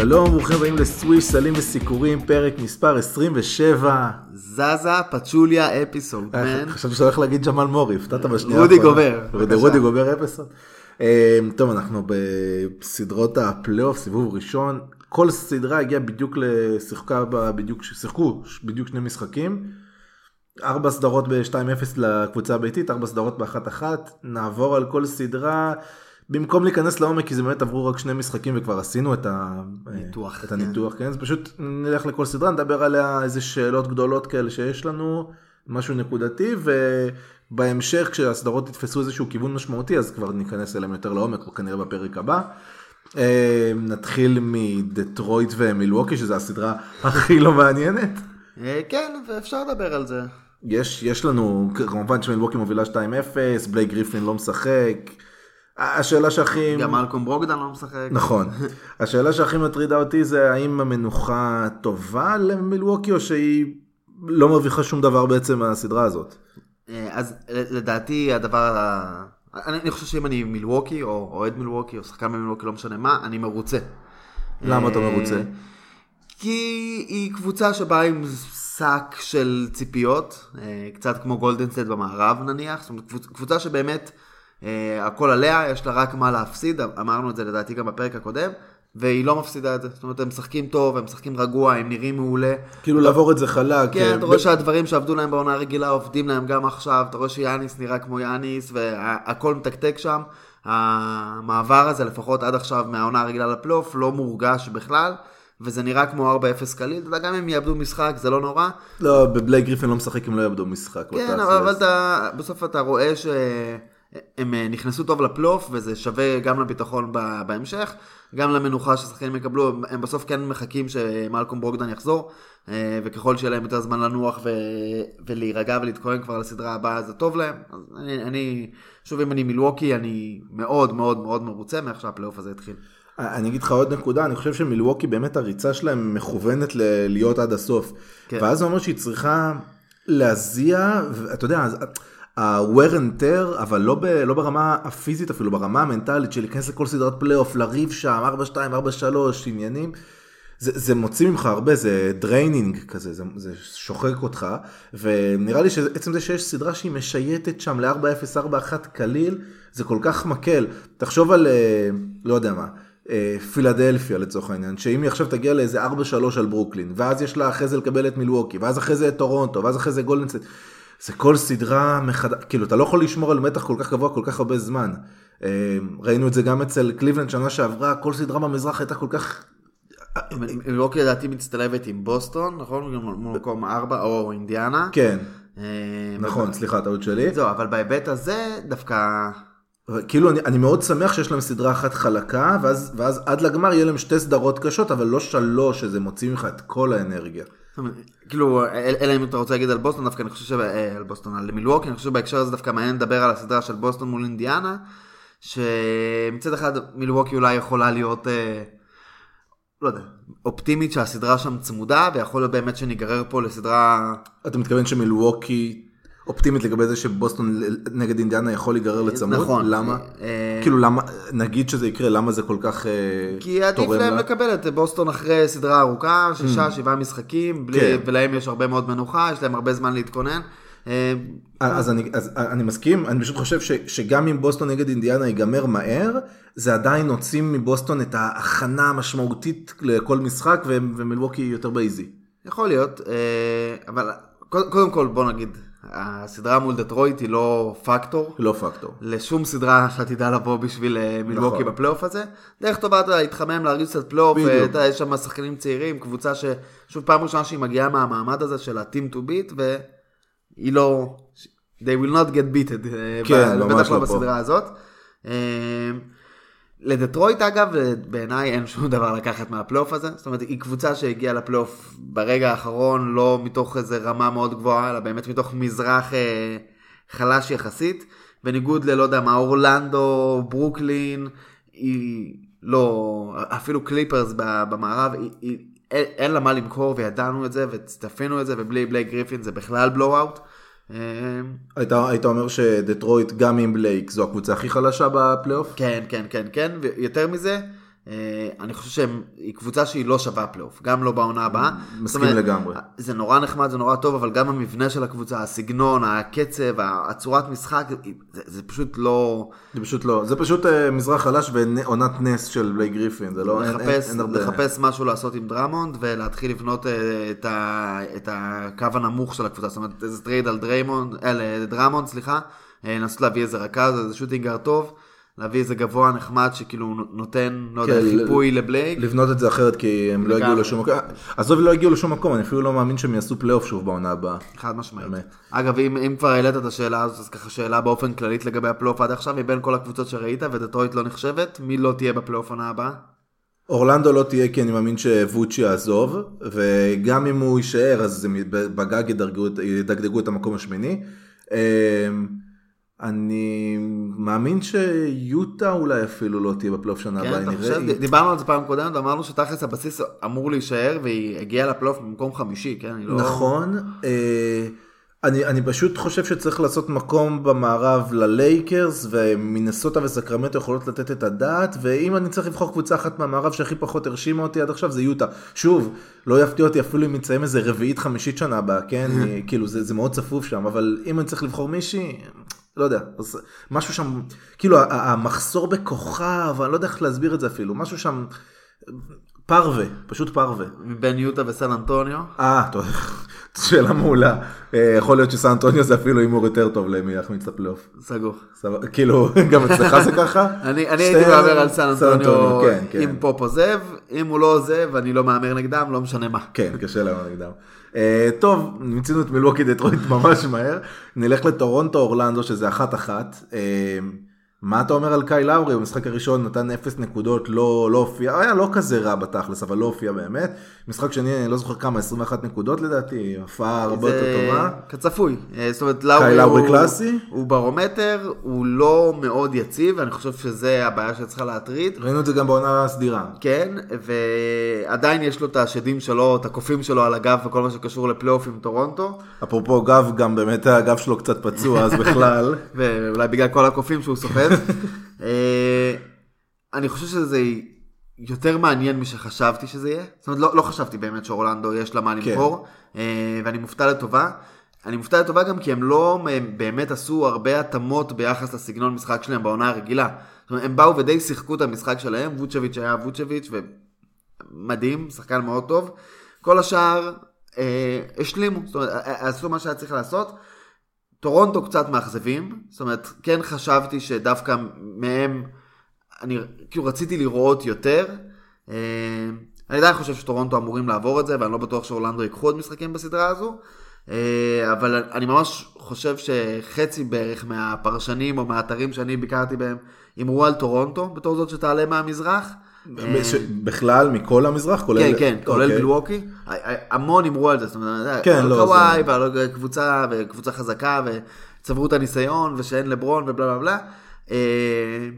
שלום, ברוכים הבאים לסוויש, סלים וסיקורים, פרק מספר 27. זזה פצ'וליה episode, man. חשבתי שאתה הולך להגיד ג'מאל מארי, הפתעת בשנייה. רודי. גובר, רודי- גובר episode. אה, טוב, אנחנו בסדרות הפלייאוף, סיבוב ראשון. כל סדרה הגיעה בדיוק לשיחקה, בדיוק, שיחקו בדיוק שני משחקים. ארבע סדרות ב-2-0 לקבוצה הביתית, ארבע סדרות ב-1-1. נעבור על כל סדרה. במקום להיכנס לעומק, כי זה באמת עברו רק שני משחקים וכבר עשינו את, ה... ניתוח, את הניתוח, כן? אז פשוט נלך לכל סדרה, נדבר עליה איזה שאלות גדולות כאלה שיש לנו, משהו נקודתי, ובהמשך כשהסדרות יתפסו איזשהו כיוון משמעותי, אז כבר ניכנס אליהם יותר לעומק, או כנראה בפרק הבא. אה, נתחיל מדטרויט ומילווקי, שזו הסדרה הכי לא מעניינת. אה, כן, ואפשר לדבר על זה. יש, יש לנו, כמובן שמילווקי מובילה 2-0, בלייק גריפלין לא משחק. השאלה שהכי... גם מלקום ברוקדן לא משחק. נכון. השאלה שהכי מטרידה אותי זה האם המנוחה טובה למילווקי או שהיא לא מרוויחה שום דבר בעצם מהסדרה הזאת. אה, אז לדעתי הדבר, ה- אני אני חושב שאם אני מילווקי, או אוהד מילווקי, או שחקן במילווקי, לא משנה מה, אני מרוצה. למה אתה אה, מרוצה? כי היא קבוצה שבאה עם שק של ציפיות, אה, קצת כמו גולדנסט במערב נניח, זאת אומרת קבוצ- קבוצה שבאמת הכל עליה, יש לה רק מה להפסיד, אמרנו את זה לדעתי גם בפרק הקודם, והיא לא מפסידה את זה, זאת אומרת הם משחקים טוב, הם משחקים רגוע, הם נראים מעולה. כאילו לעבור את זה חלק. כן, אה, אתה רואה שהדברים שעבדו להם בעונה הרגילה עובדים להם גם עכשיו, אתה רואה שיאניס נראה כמו יאניס והכל מתקתק שם. המעבר הזה לפחות עד עכשיו מהעונה הרגילה לפלייאוף לא מורגש בכלל, וזה נראה כמו 4-0 קליל, אתה יודע, גם אם יאבדו משחק זה לא נורא. לא, בבלייק גריפין לא משחק אם לא יאבדו משחק. כן. אבל, אתה, בסוף אתה רואה שהם אה, נכנסו טוב לפלייאוף, וזה שווה גם לביטחון בהמשך, גם למנוחה ששחקנים יקבלו, הם- הם בסוף כן מחכים שמלקום ברוקדן יחזור, אה, וככל שיהיה להם יותר זמן לנוח ו... ולהירגע ולהתכונן כבר לסדרה הבאה, זה טוב להם. אז אני, אני, שוב, אם אני מילווקי, אני מאוד מאוד מאוד מרוצה מאיך שהפלייאוף הזה התחיל. אני אגיד לך עוד נקודה, אני חושב שמילווקי באמת הריצה שלהם מכוונת ל- להיות עד הסוף. כן. ואז זה אומר שהיא צריכה להזיע, ואתה יודע, ה-wear and tear, אבל לא, ב, לא ברמה הפיזית אפילו, ברמה המנטלית של להיכנס לכל סדרת פלייאוף, לריב שם, 4-2, 4-3, עניינים. זה, זה מוציא ממך הרבה, זה draining כזה, זה, זה שוחק אותך, ונראה לי שעצם זה שיש סדרה שהיא משייטת שם ל-4-0, 4-1 קליל, זה כל כך מקל. תחשוב על, אה, לא יודע מה, אה, פילדלפיה לצורך העניין, שאם היא עכשיו תגיע לאיזה 4-3 על ברוקלין, ואז יש לה אחרי זה לקבל את מילווקי, ואז אחרי זה את טורונטו, ואז אחרי זה גולדן סטייט, זה כל סדרה מחדש, כאילו אתה לא יכול לשמור על מתח כל כך גבוה כל כך הרבה זמן. אה, ראינו את זה גם אצל קליבלנד שנה שעברה, כל סדרה במזרח הייתה כל כך מילווקי לדעתי מצטלבת עם בוסטון, נכון? גם מול מקום 4 או אינדיאנה. כן, אה, נכון, סליחה, טעות שלי. זהו, אבל בהיבט הזה דווקא... כאילו אני, אני מאוד שמח שיש להם סדרה אחת חלקה, ואז, ואז עד לגמר יהיה להם שתי סדרות קשות, אבל לא שלוש, שזה מוציא ממך את כל האנרגיה. כאילו, אל- אלא אם אתה רוצה להגיד על בוסטון, דווקא אני חושב ש... אה, על בוסטון, על מילווקי, אני חושב שבהקשר הזה דווקא מעניין לדבר על הסדרה של בוסטון מול אינדיאנה, שמצד אחד מילווקי אולי יכולה להיות, אה, לא יודע, אופטימית שהסדרה שם צמודה, ויכול להיות באמת שניגרר פה לסדרה... אתה מתכוון שמילווקי אופטימית לגבי זה שבוסטון נגד אינדיאנה יכול להיגרר לצמוד? נכון. למה? אה, כאילו למה, נגיד שזה יקרה, למה זה כל כך אה, כי עדיף תורם להם לה? לקבל את בוסטון אחרי סדרה ארוכה, שישה, שבעה משחקים, כן. ולהם יש הרבה מאוד מנוחה, יש להם הרבה זמן להתכונן. אה, אז אני, אז אני מסכים, אני פשוט חושב ש, שגם אם בוסטון נגד אינדיאנה ייגמר מהר, זה עדיין הוציא מבוסטון את ההכנה המשמעותית לכל משחק, ו- ומילווקי יותר באיזי. יכול להיות, אה, אבל קודם כל בוא נגיד, הסדרה מול דטרויט היא לא פקטור. לא פקטור. לשום סדרה שעתידה לבוא בשביל אה, מילווקי נכון. בפלייאוף הזה. דרך טובה אתה יודע, להתחמם, להרגיש קצת פלייאוף. אה, יש שם שחקנים צעירים, קבוצה ששוב פעם ראשונה שהיא מגיעה מהמעמד הזה של ה-team to beat, והיא לא, they will not get beated, אה, כן, ממש בטח לא לא פה. בסדרה הזאת. לדטרויט אגב, בעיניי אין שום דבר לקחת מהפלייאוף הזה, זאת אומרת היא קבוצה שהגיעה לפלייאוף ברגע האחרון, לא מתוך איזה רמה מאוד גבוהה, אלא באמת מתוך מזרח אה, חלש יחסית, בניגוד ללא יודע מה, אורלנדו, ברוקלין, היא לא, אפילו קליפרס במערב, היא, היא, אין, אין לה מה למכור וידענו את זה וצפינו את זה, ובלי בלייק גריפין זה בכלל בלואו-אוט. היית, היית אומר שדטרויט גם עם בלייק זו הקבוצה הכי חלשה בפלייאוף? כן, כן, כן, כן, ויותר מזה, אני חושב שהיא קבוצה שהיא לא שווה פלייאוף, גם לא בעונה הבאה. מסכים אומרת, לגמרי. זה נורא נחמד, זה נורא טוב, אבל גם המבנה של הקבוצה, הסגנון, הקצב, הצורת משחק, זה, זה פשוט לא... זה פשוט לא, זה פשוט אה, מזרח חלש ועונת נס של בלייק גריפין, זה לא, אין- אין- לחפש, אין הרבה... לחפש משהו לעשות עם דרמונד ולהתחיל לבנות אה, את, ה, את הקו הנמוך של הקבוצה, זאת אומרת איזה trade על דריימונד, אה, דרמונד, סליחה, אה, לנסות להביא איזה רכז, איזה shooting guard טוב, להביא איזה גבוה נחמד שכאילו נותן, לא יודע, כן, חיפוי לבלייק. לבנות את זה אחרת כי הם לא. הגיעו לשום מקום, עזוב לא הגיעו לשום מקום, אני אפילו לא מאמין שהם יעשו פלייאוף שוב בעונה הבאה. חד משמעית. באמת. אגב, אם, אם כבר העלית את השאלה הזאת, אז ככה שאלה באופן כללית לגבי הפלייאוף עד עכשיו, מבין כל הקבוצות שראית ודטרויט לא נחשבת, מי לא תהיה בפלייאוף עונה הבאה? אורלנדו לא תהיה כי אני מאמין שווצ'י יעזוב, וגם אם הוא יישאר אז הם בגג ידגדגו את המקום השמיני. אני מאמין שיוטה אולי אפילו לא תהיה בפלייאוף שנה כן, הבאה, אתה נראה. ד- דיברנו על זה פעם קודמת, אמרנו שתכלס הבסיס אמור להישאר, והיא הגיעה לפלייאוף במקום חמישי, כן? לא... נכון. אה, אני, אני פשוט חושב שצריך לעשות מקום במערב ללייקרס ומינסוטה וסקרמנטו יכולות לתת את הדעת ואם אני צריך לבחור קבוצה אחת מהמערב שהכי פחות הרשימה אותי עד עכשיו זה יוטה. שוב, לא יפתיע אותי אפילו אם יצאים איזה רביעית חמישית שנה הבאה, כן? כאילו זה, זה מאוד צפוף שם אבל אם אני צריך לבחור מישהי, לא יודע, משהו שם, כאילו המחסור בכוכב, אני לא יודע איך להסביר את זה אפילו, משהו שם פרווה, פשוט פרווה. מבין יוטה וסן אנטוניו. אה, טוב, שאלה מעולה. אה, יכול להיות שסן אנטוניו זה אפילו הימור יותר טוב למי להחמיץ את הפלייאוף. סגור. כאילו, גם אצלך זה ככה? אני, הייתי מהמר על סן אנטוניו, כן, כן. אם פופ עוזב, אם הוא לא עוזב, אני לא מהמר נגדם, לא משנה מה. כן, קשה להם נגדם. אה, טוב, מיצינו את מילווקי דטרויט ממש מהר. נלך לטורונטו אורלנדו שזה אחת אחת. אה, מה אתה אומר על קאי לאורי? במשחק הראשון נתן 0 נקודות, לא, לא הופיע, היה לא כזה רע בתכלס, אבל לא הופיע באמת. משחק שני, אני לא זוכר כמה, 21 נקודות לדעתי, הופעה הרבה יותר טובה. כצפוי. אה, זאת אומרת, לאורי, לאורי הוא, קלאסי? הוא ברומטר, הוא לא מאוד יציב, ואני חושב שזה הבעיה שצריכה להטריד. ראינו את זה גם בעונה הסדירה. כן, ועדיין יש לו את השדים שלו, את הקופים שלו על הגב וכל מה שקשור לפלייאוף עם טורונטו, אפרופו גב, גם באמת הגב שלו קצת פצוע, אז בכלל. ואולי בגלל כל הקופים שהוא סוחב. אה, אני חושב שזה יותר מעניין משחשבתי שזה יהיה. זאת אומרת, לא, לא חשבתי באמת שאורלנדו יש לה מה כן. למכור, אה, ואני מופתע לטובה. אני מופתע לטובה גם כי הם לא באמת עשו הרבה התאמות ביחס לסגנון משחק שלהם בעונה הרגילה. זאת אומרת, הם באו ודי שיחקו את המשחק שלהם, ווצ'ביץ' היה ווצ'ביץ', ומדהים, שחקן מאוד טוב. כל השאר אה, השלימו, זאת אומרת, אה, עשו מה שהיה צריך לעשות. טורונטו קצת מאכזבים, זאת אומרת, כן חשבתי שדווקא מהם, אני כאילו רציתי לראות יותר. אה, אני עדיין חושב שטורונטו אמורים לעבור את זה, ואני לא בטוח שאורלנדו ייקחו עוד משחקים בסדרה הזו. אה, אבל אני ממש חושב שחצי בערך מהפרשנים או מהאתרים שאני ביקרתי בהם הימרו על טורונטו בתור זאת שתעלה מהמזרח. בכלל, מכל המזרח, כולל... כן, כן, כולל אוקיי. מילווקי. המון הימרו על זה, זאת אומרת, כן, לא, קוואי קבוצה, וקבוצה חזקה, וצברו את הניסיון, ושאין לברון ובלה בלה בלה. אה,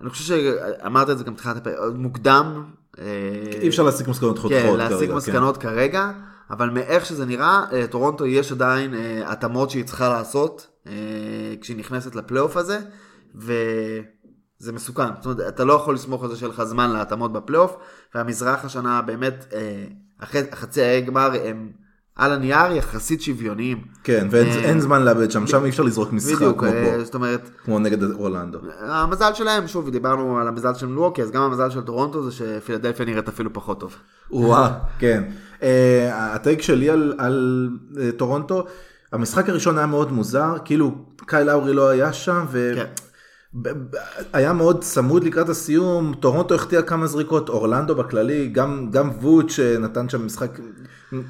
אני חושב שאמרת את זה גם בתחילת הפרק, מוקדם. אה, אי אפשר להסיק מסקנות חותכות כן, כרגע. להסיק כן. מסקנות כרגע, אבל מאיך שזה נראה, אה, טורונטו יש עדיין התאמות שהיא צריכה לעשות כשהיא נכנסת לפלייאוף הזה, וזה מסוכן. זאת אומרת, אתה לא יכול לסמוך על זה שיהיה לך זמן להתאמות בפלייאוף, והמזרח השנה באמת, אה, החצי האי גמר הם על הנייר יחסית שוויוניים. כן, ואין אה, אין זמן לאבד שם, שם אי אפשר לזרוק משחק בדיוק, כמו אה, פה, זאת אומרת, כמו נגד אורלנדו. המזל שלהם, שוב, דיברנו על המזל של מלווקי, אז גם המזל של טורונטו זה שפילדלפיה נראית אפילו פחות טוב. וואו, כן. אה, ה take שלי על, על אה, טורונטו, המשחק הראשון היה מאוד מוזר, כאילו קייל לאורי לא היה שם, ו... כן. היה מאוד צמוד לקראת הסיום, טורונטו החטיאה כמה זריקות, אורלנדו בכללי, גם, גם ווצ' נתן שם משחק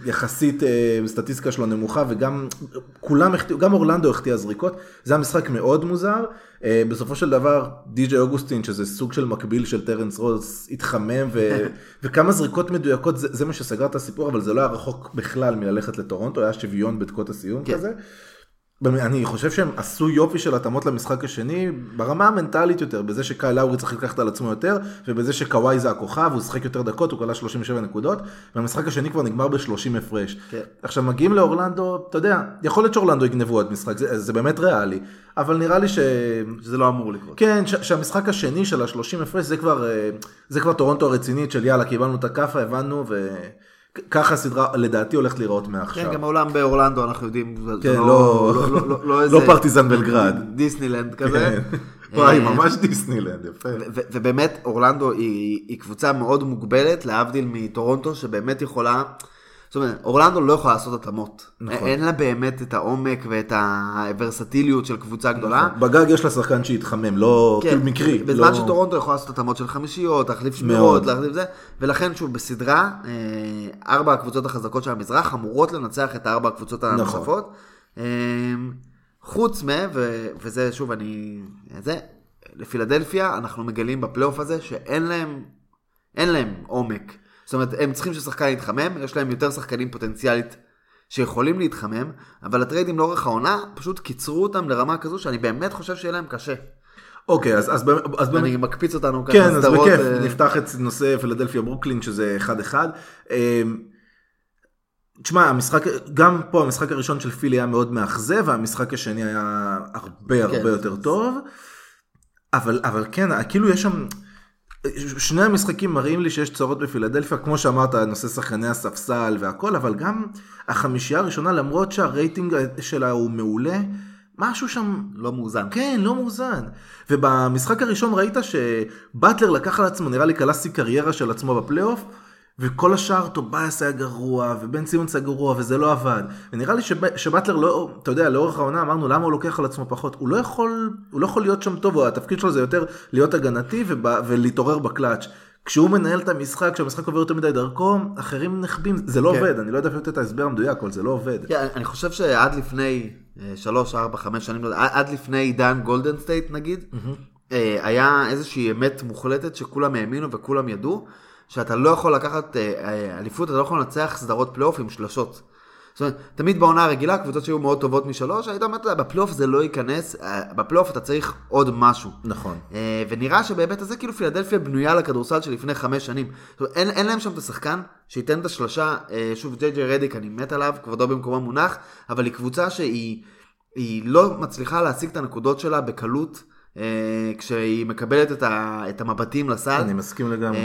יחסית, אה, סטטיסטיקה שלו נמוכה, וגם כולם החטיאו, גם אורלנדו החטיאה זריקות, זה היה משחק מאוד מוזר. אה, בסופו של דבר, די.ג'יי אוגוסטין, שזה סוג של מקביל של טרנס רוס, התחמם, ו... וכמה זריקות מדויקות, זה, זה מה שסגר את הסיפור, אבל זה לא היה רחוק בכלל מללכת לטורונטו, היה שוויון בדקות הסיום כן. כזה. אני חושב שהם עשו יופי של התאמות למשחק השני, ברמה המנטלית יותר, בזה שקייל לאורי צריך לקחת על עצמו יותר, ובזה שקוואי זה הכוכב, הוא שיחק יותר דקות, הוא כלה 37 נקודות, והמשחק השני כבר נגמר ב-30 הפרש. כן. עכשיו מגיעים לאורלנדו, אתה יודע, יכול להיות שאורלנדו יגנבו עוד משחק, זה, זה באמת ריאלי, אבל נראה לי ש... שזה לא אמור לקרות. כן, ש- שהמשחק השני של ה-30 הפרש זה כבר, אה, זה כבר טורונטו הרצינית של יאללה, קיבלנו את הכאפה, הבנו, וככה הסדרה לדעתי הולכת להיראות מעכשיו. כן, גם העולם באורלנדו אנחנו יודעים, זה- זה כן, לא- לא, לא, לא, לא פרטיזן בלגרד. דיסנילנד כזה. כן. וואי, אה, ממש דיסנילנד, יפה. ובאמת אורלנדו היא, היא קבוצה מאוד מוגבלת להבדיל מטורונטו שבאמת יכולה, זאת אומרת אורלנדו לא יכולה לעשות התאמות, נכון. אין לה באמת את העומק ואת הוורסטיליות של קבוצה גדולה. בגג יש לה שחקן שהתחמם, לא, כן, כאילו מקרי. בזמן לא... שטורונטו יכולה לעשות התאמות של חמישיות, להחליף שמירות. להחליף זה, ולכן שוב בסדרה, אה, ארבע הקבוצות החזקות של המזרח אמורות לנצח את ארבע הקבוצות נכון. הנוספות. אה, חוץ מ, ו- וזה שוב אני, זה, לפילדלפיה אנחנו מגלים בפלייאוף הזה שאין להם, אין להם עומק. זאת אומרת, הם צריכים ששחקן יתחמם, יש להם יותר שחקנים פוטנציאלית שיכולים להתחמם, אבל הטריידים לאורך העונה פשוט קיצרו אותם לרמה כזו שאני באמת חושב שיהיה להם קשה. אוקיי, אז, אז, אז באמת... אני מקפיץ אותנו ככה כן, אז בכיף, אה, נפתח את נושא פילדלפיה ברוקלין שזה 1-1. אמ, תשמע, המשחק, גם פה המשחק הראשון של פילי היה מאוד מאכזב, והמשחק השני היה הרבה הרבה כן, יותר טוב. אבל, אבל כן, כאילו יש שם, שני המשחקים מראים לי שיש צרות בפילדלפיה, כמו שאמרת, נושא שחקני הספסל והכל, אבל גם החמישייה הראשונה, למרות שהרייטינג שלה הוא מעולה, משהו שם לא מאוזן. כן, לא מאוזן. ובמשחק הראשון ראית שבטלר לקח על עצמו, נראה לי קלאסי קריירה של עצמו בפלייאוף, וכל השאר, טוביאס היה גרוע, ובן סימונס היה גרוע, וזה לא עבד. ונראה לי שב, שבטלר לא, אתה יודע, לאורך העונה אמרנו למה הוא לוקח על עצמו פחות. הוא לא יכול, הוא לא יכול להיות שם טוב, התפקיד שלו זה יותר להיות הגנתי וב, ולהתעורר בקלאץ'. כשהוא מנהל את המשחק, כשהמשחק עובר יותר מדי דרכו, אחרים נחבים, זה לא כן. עובד, אני לא יודע אפילו לתת את ההסבר המדויק, אבל זה לא עובד. כן, אני חושב שעד לפני אה, שלוש, ארבע, חמש שנים, לא עד לפני עידן גולדן סטייט נגיד, אה, היה איזושהי אמת מוחלטת שכולם האמינו וכולם ידעו, שאתה לא יכול לקחת אה, אה, אליפות, אתה לא יכול לנצח סדרות פלייאוף עם שלשות. זאת אומרת, תמיד בעונה הרגילה, קבוצות שהיו מאוד טובות משלוש, היית אומר, בפלייאוף זה לא ייכנס, אה, בפלייאוף אתה צריך עוד משהו. נכון. אה, ונראה שבהיבט הזה כאילו פילדלפיה בנויה לכדורסל של לפני חמש שנים. זאת אומרת, אין, אין להם שם את השחקן שייתן את השלושה, שוב ג'יי ג'יי רדיק אני מת עליו, כבודו במקומו מונח, אבל היא קבוצה שהיא היא לא מצליחה להשיג את הנקודות שלה בקלות, כשהיא מקבלת את, ה, את המבטים לסל. אני מסכים לגמרי.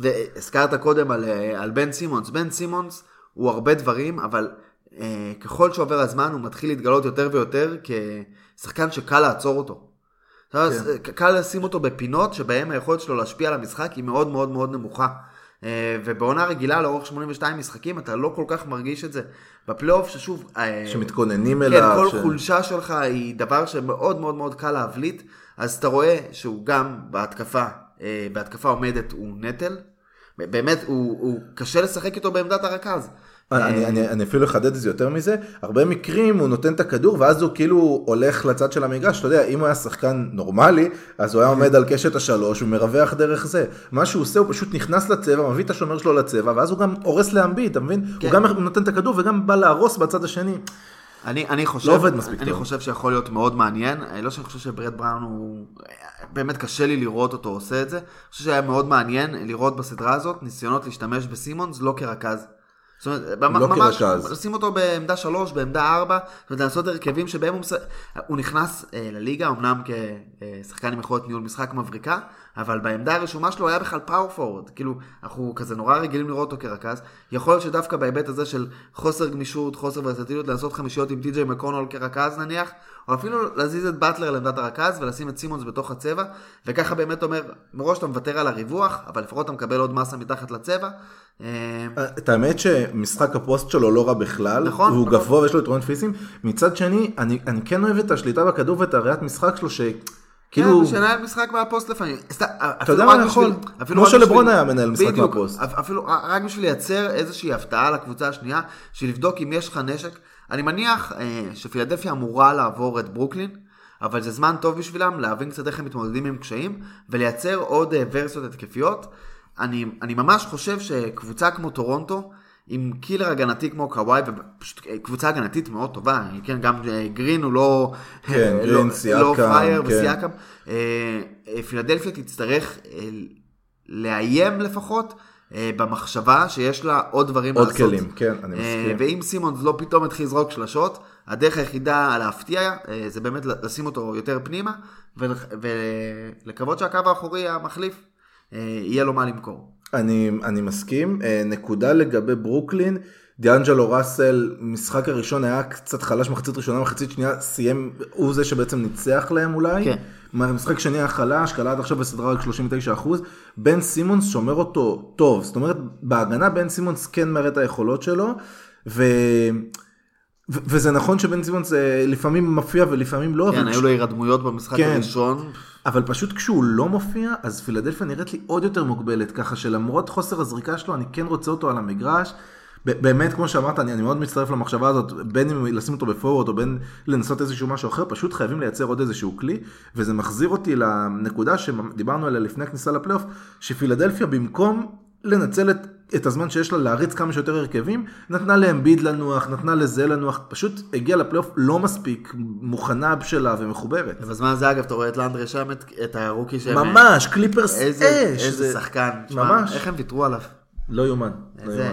והזכרת קודם על, אה, על בן סימונס, בן סימונס הוא הרבה דברים, אבל אה, ככל שעובר הזמן הוא מתחיל להתגלות יותר ויותר כשחקן שקל לעצור אותו. כן. ק- קל לשים אותו בפינות שבהם היכולת שלו להשפיע על המשחק היא מאוד מאוד מאוד נמוכה. אה, ובעונה רגילה לאורך 82 משחקים אתה לא כל כך מרגיש את זה. בפלייאוף ששוב, אה, שמתכוננים כן, אליו. כל ש- חולשה שלך היא דבר שמאוד מאוד מאוד קל להבליט, אז אתה רואה שהוא גם בהתקפה, בהתקפה עומדת הוא נטל, באמת הוא, הוא קשה לשחק איתו בעמדת הרכז. אני, אני, אני אפילו אחדד את זה יותר מזה, הרבה מקרים הוא נותן את הכדור ואז הוא כאילו הולך לצד של המגרש, אתה יודע, אם הוא היה שחקן נורמלי, אז הוא היה עומד על קשת השלוש ומרווח דרך זה. מה שהוא עושה, הוא פשוט נכנס לצבע, מביא את השומר שלו לצבע, ואז הוא גם הורס לאמביט, אתה מבין? כן. הוא גם נותן את הכדור וגם בא להרוס בצד השני. אני, אני חושב, לא עובד מספיק אני טוב. חושב שיכול להיות מאוד מעניין, אני לא שאני חושב שברד בראון הוא, באמת קשה לי לראות אותו עושה את זה, אני חושב שהיה מאוד מעניין לראות בסדרה הזאת ניסיונות להשתמש בסימונס לא כרכז. זאת אומרת, לא ממש, כרכז. לשים אותו בעמדה 3, בעמדה 4, זאת אומרת, לעשות הרכבים שבהם הוא, מס... הוא נכנס אה, לליגה, אמנם כשחקן עם יכולת ניהול משחק מבריקה, אבל בעמדה הרשומה שלו היה בכלל פאור פורוורד, כאילו, אנחנו כזה נורא רגילים לראות אותו כרכז, יכול להיות שדווקא בהיבט הזה של חוסר גמישות, חוסר ורסטיליות, לעשות חמישיות עם טי.ג'יי מקונול כרכז נניח, או אפילו להזיז את באטלר לעמדת הרכז ולשים את סימונס בתוך הצבע, וככה באמת אומר, מראש אתה מוותר על הריווח, אבל לפחות אתה מקבל עוד מסה מתחת לצבע. אה, את האמת שמשחק הפוסט שלו לא רע בכלל, נכון, והוא נכון. גבוה ויש לו יתרונות פיזיים, מצד שני, אני, אני כן אוהב את השליטה בכדור ואת הראיית משחק שלו, שכאילו... כן, שינהל משחק מהפוסט לפעמים. אפילו יודע מה יכול? אפילו כמו שלברון היה מנהל משחק מהפוסט. אפ- אפילו רק בשביל לייצר איזושהי הפתעה לקבוצה השנייה, בשביל לבדוק אם יש לך נשק. אני מניח אה, שפילדלפיה אמורה לעבור את ברוקלין, אבל זה זמן טוב בשבילם להבין קצת איך הם מתמודדים עם קשיים, ולייצר עוד אה, ורסיות התקפיות. אני, אני ממש חושב שקבוצה כמו טורונטו, עם קילר הגנתי כמו קוואי, ופשוט קבוצה הגנתית מאוד טובה, כן, גם אה, גרין הוא לא... כן, אה, גרין, לא- סיאקם, לא פרייר כן. וסיאקם. אה, אה, פילדלפיה תצטרך אה, לאיים לפחות אה, במחשבה שיש לה עוד דברים עוד לעשות. כלים, כן, אני אה, מסכים. ואם סימונס לא פתאום יתחיל לזרוק שלשות, הדרך היחידה להפתיע אה, זה באמת לשים אותו יותר פנימה, ול- ולקוות שהקו האחורי המחליף אה, יהיה לו מה למכור. אני, אני מסכים. אה, נקודה לגבי ברוקלין, דיאנג'לו ראסל, משחק הראשון היה קצת חלש מחצית ראשונה, מחצית שנייה סיים, הוא זה שבעצם ניצח להם אולי. כן. משחק שני היה חלש, קלע עד עכשיו בסדרה רק 39%. בן סימונס שומר אותו טוב, זאת אומרת בהגנה בן סימונס כן מראה את היכולות שלו. ו... וזה נכון שבן סימונס אה, לפעמים מופיע ולפעמים לא, כן, היו לו הירדמויות במשחק כן. הראשון. אבל פשוט כשהוא לא מופיע, אז פילדלפיה נראית לי עוד יותר מוגבלת, ככה שלמרות חוסר הזריקה שלו, אני כן רוצה אותו על המגרש. באמת, כמו שאמרת, אני, אני מאוד מצטרף למחשבה הזאת, בין אם לשים אותו בפורוורד או בין לנסות איזשהו משהו אחר, פשוט חייבים לייצר עוד איזשהו כלי, וזה מחזיר אותי לנקודה שדיברנו עליה לפני הכניסה לפלייאוף, שפילדלפיה במקום לנצל את, את הזמן שיש לה להריץ כמה שיותר הרכבים, נתנה לאמביד לנוח, נתנה לזה לנוח, פשוט הגיעה לפלייאוף לא מספיק מוכנה בשלה ומחוברת. ובזמן הזה אגב אתה רואה את לנדרי שאמט, את הרוקי שהם... ממש, קליפרס איזה, אש. איזה זה- שחקן. ממש. איך הם ויתרו עליו? לא יאומן. לא איזה...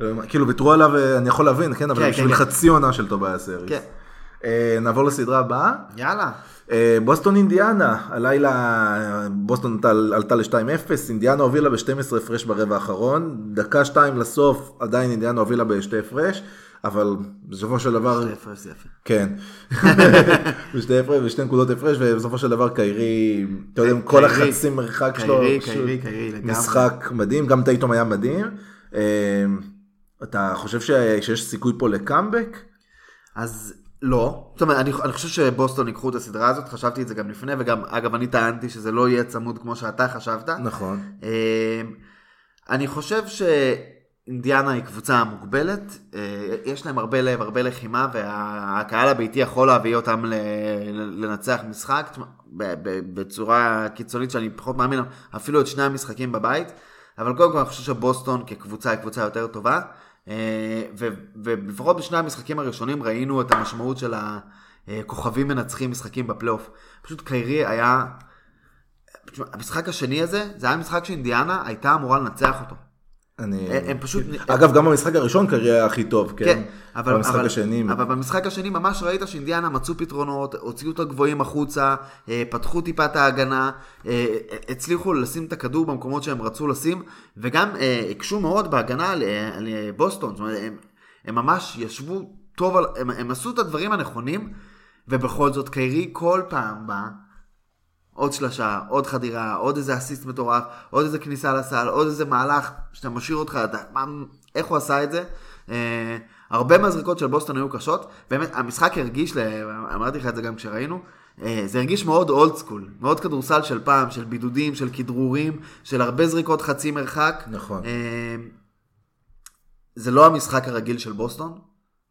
לא יאומן. כאילו ויתרו עליו, אה, אני יכול להבין, כן, אבל כן, בשביל כן. חצי עונה של טוביאס האריס. כן. אה, נעבור לסדרה הבאה. יאללה. בוסטון אינדיאנה, הלילה בוסטון עלתה- עלתה ל-2-0, אינדיאנה הובילה ב-12 הפרש ברבע האחרון, דקה שתיים לסוף עדיין אינדיאנה הובילה בשתי הפרש, אבל בסופו של דבר, יפה, יפה, יפה. כן, בשתי הפרש, בשתי נקודות הפרש, ובסופו של דבר קיירי, אתה יודע, כל החצי מרחק שלו, קיירי, קיירי, לגמרי. משחק מדהים, גם טייטום היה מדהים. אה, אתה חושב שיש סיכוי פה לקאמבק? אז לא. זאת אומרת, אני, אני חושב שבוסטון ייקחו את הסדרה הזאת, חשבתי את זה גם לפני, וגם, אגב, אני טענתי שזה לא יהיה צמוד כמו שאתה חשבת. נכון. אה, אני חושב שאינדיאנה היא קבוצה מוגבלת, אה, יש להם הרבה לב, הרבה לחימה, והקהל הביתי יכול להביא אותם לנצח משחק בצורה קיצונית שאני פחות מאמין, אפילו את שני המשחקים בבית, אבל קודם כל אני חושב שבוסטון כקבוצה היא קבוצה יותר טובה, ולפחות בשני המשחקים הראשונים ראינו את המשמעות של הכוכבים מנצחים משחקים בפלייאוף. פשוט קיירי היה... המשחק השני הזה, זה היה משחק שאינדיאנה הייתה אמורה לנצח אותו. אני... הם- פשוט... אגב, גם במשחק הראשון קיירי היה הכי טוב, כן? כן, אבל, במשחק אבל, השני... אבל במשחק השני ממש ראית שאינדיאנה מצאו פתרונות, הוציאו את הגבוהים החוצה, אה, פתחו טיפה את ההגנה, אה, הצליחו לשים את הכדור במקומות שהם רצו לשים, וגם אה, הקשו מאוד בהגנה על, אה, על אה, בוסטון, זאת אומרת, הם, הם ממש ישבו טוב, על, הם, הם עשו את הדברים הנכונים, ובכל זאת קיירי כל פעם בא, עוד שלושה, עוד חדירה, עוד איזה אסיסט מטורף, עוד איזה כניסה לסל, עוד איזה מהלך שאתה משאיר אותך, אתה, מה, איך הוא עשה את זה? אה, הרבה מהזריקות של בוסטון היו קשות, באמת המשחק הרגיש, אמרתי לך את זה גם כשראינו, אה, זה הרגיש מאוד old school, מאוד כדורסל של פעם, של בידודים, של כדרורים, של הרבה זריקות חצי מרחק. נכון. אה, זה לא המשחק הרגיל של בוסטון,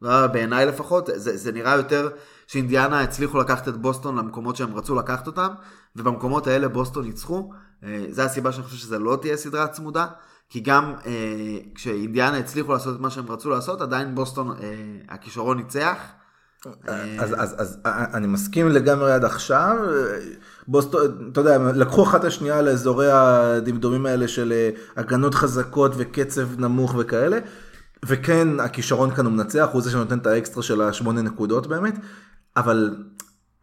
לא, בעיניי לפחות, זה, זה נראה יותר שאינדיאנה הצליחו לקחת את בוסטון למקומות שהם רצו לקחת אותם, ובמקומות האלה בוסטון ניצחו. אה, זה הסיבה שאני חושב שזה לא תהיה סדרה צמודה, כי גם אה, כשאינדיאנה הצליחו לעשות את מה שהם רצו לעשות, עדיין בוסטון, אה, הכישרון ניצח. אז, אז, אז אני מסכים לגמרי עד עכשיו. בוסטון, אתה יודע, לקחו אחת השנייה לאזורי הדמדומים האלה של אה, הגנות חזקות וקצב נמוך וכאלה. וכן, הכישרון כאן הוא מנצח, הוא זה שנותן את האקסטרה של השמונה נקודות באמת, אבל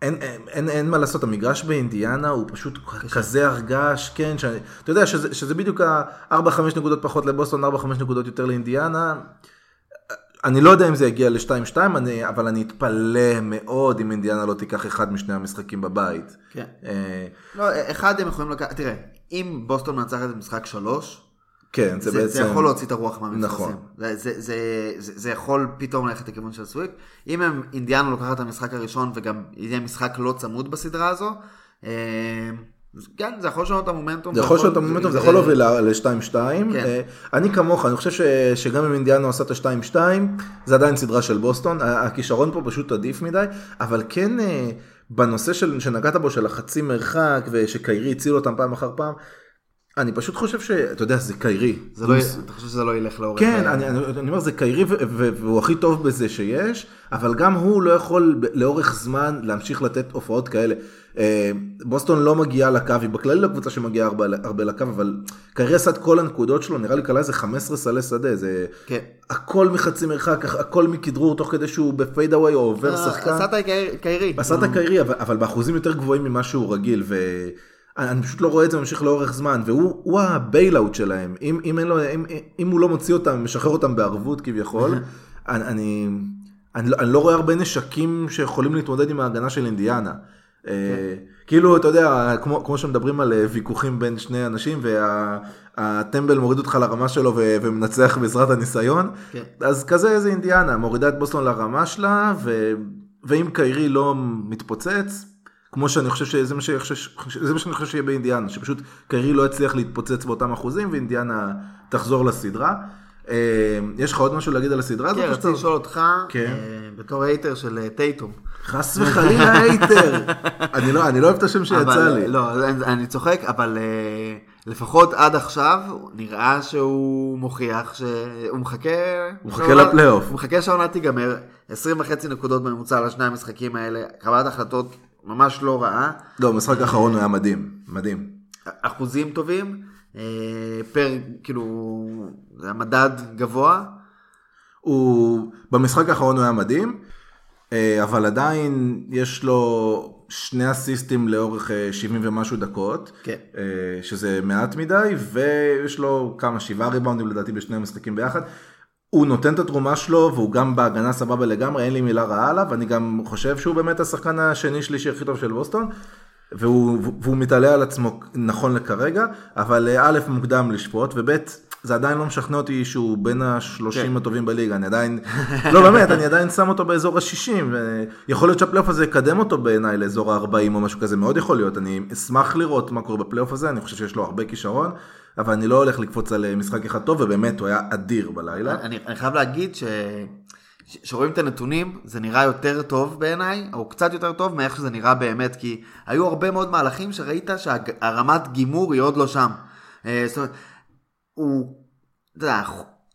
אין, אין, אין, אין מה לעשות, המגרש באינדיאנה הוא פשוט כזה הרגש, כן, שאני, אתה יודע שזה, שזה בדיוק ה-4-5 נקודות פחות לבוסטון, 4-5 נקודות יותר לאינדיאנה. אני לא יודע אם זה יגיע ל-2-2, אבל אני אתפלא מאוד אם אינדיאנה לא תיקח אחד משני המשחקים בבית. כן. אה, לא, אחד הם יכולים לקחת, תראה, אם בוסטון מנצחת את משחק שלוש, כן, זה, זה, בעצם... זה יכול להוציא את הרוח מהמפרשים. נכון. זה, זה, זה, זה, זה יכול פתאום ללכת לכיוון של סוויפ. אם הם, אינדיאנה לוקחת את המשחק הראשון וגם יהיה משחק לא צמוד בסדרה הזו, אה, כן, זה יכול לשנות את המומנטום. זה יכול לשנות את המומנטום, זה יכול להוביל ל-2-2. כן. אני כמוך, אני חושב שגם אם אינדיאנה עושה את ה-2-2, זה עדיין סדרה של בוסטון. הכישרון פה פשוט עדיף מדי, אבל כן אה, בנושא של, שנגעת בו, של החצי מרחק, ושקיירי הציל אותם פעם אחר פעם, אני פשוט חושב שאתה יודע זה קיירי. זה לא, אתה חושב שזה לא ילך לאורך... כן, אני, אני, אני אומר זה קיירי ו- ו- והוא הכי טוב בזה שיש, אבל גם הוא לא יכול לאורך זמן להמשיך לתת הופעות כאלה. אה, בוסטון לא מגיעה לקו, היא בכללי לא קבוצה שמגיעה הרבה, הרבה לקו, אבל קיירי עשה את כל הנקודות שלו, נראה לי כלל איזה 15 סלי שדה, זה כן. הכל מחצי מרחק, הכל מכדרור תוך כדי שהוא בפייד אווי או עובר אה, שחקן. עשה את הקיירי. עשה את הקיירי, אבל, באחוזים יותר גבוהים ממה שהוא רגיל, ואני פשוט לא רואה את זה ממשיך לאורך זמן, והוא הוא ה bailout שלהם. אם, אם, לו, אם, אם הוא לא מוציא אותם, משחרר אותם בערבות כביכול, אני, אני, אני, לא, אני לא רואה הרבה נשקים שיכולים להתמודד עם ההגנה של אינדיאנה. אה, כאילו, אתה יודע, כמו, כמו שמדברים על אה, ויכוחים בין שני אנשים, והטמבל מוריד אותך לרמה שלו ו- ומנצח בעזרת הניסיון, כן. אז כזה זה אינדיאנה, מורידה את בוסטון לרמה שלה, ו... ואם קיירי לא מתפוצץ, כמו שאני חושב שזה מה, שאני חושב, זה מה שאני חושב שיהיה באינדיאנה, שפשוט קיירי לא יצליח להתפוצץ באותם אחוזים, ואינדיאנה תחזור לסדרה. אה, יש לך עוד משהו להגיד על הסדרה הזאת? כן, רציתי לשאול אותך, כן. אה, בתור hater של אה, טייטום. חס וחלילה hater. אני לא לא אוהב את השם שיצא לי. לא, אני, אני צוחק, אבל לפחות עד עכשיו נראה שהוא מוכיח שהוא מחכה... הוא מחכה לפלייאוף. הוא מחכה שהעונה תיגמר, 20 וחצי נקודות בממוצע על שני המשחקים האלה, קבלת החלטות ממש לא רעה, לא, במשחק האחרון הוא היה מדהים, מדהים. אחוזים טובים, אה, פר, כאילו, זה המדד גבוה, הוא במשחק האחרון הוא היה מדהים, אה, אבל עדיין יש לו שני אסיסטים לאורך אה, 70 ומשהו דקות, כן. אה, שזה מעט מדי, ויש לו כמה, שבעה ריבאונדים לדעתי בשני המשחקים ביחד. הוא נותן את התרומה שלו והוא גם בהגנה סבבה לגמרי, אין לי מילה רעה עליו, אני גם חושב שהוא באמת השחקן השני שלישי הכי טוב של בוסטון. והוא, והוא מתעלה על עצמו נכון לכרגע, אבל אה, א' מוקדם לשפוט, וב' זה עדיין לא משכנע אותי שהוא בין השלושים כן. הטובים בליגה, אני עדיין, לא באמת, אני עדיין שם אותו באזור השישים, ויכול להיות שהפלייאוף הזה יקדם אותו בעיניי לאזור ה-40 או משהו כזה, מאוד יכול להיות, אני אשמח לראות מה קורה בפלייאוף הזה, אני חושב שיש לו הרבה כישרון, אבל אני לא הולך לקפוץ על אה, משחק אחד טוב, ובאמת הוא היה אדיר בלילה. אני, אני חייב להגיד ש... ש- שרואים את הנתונים, זה נראה יותר טוב בעיניי, או קצת יותר טוב מאיך שזה נראה באמת, כי היו הרבה מאוד מהלכים שראית שהרמת גימור היא עוד לא שם. אה, זאת אומרת, הוא, אתה יודע,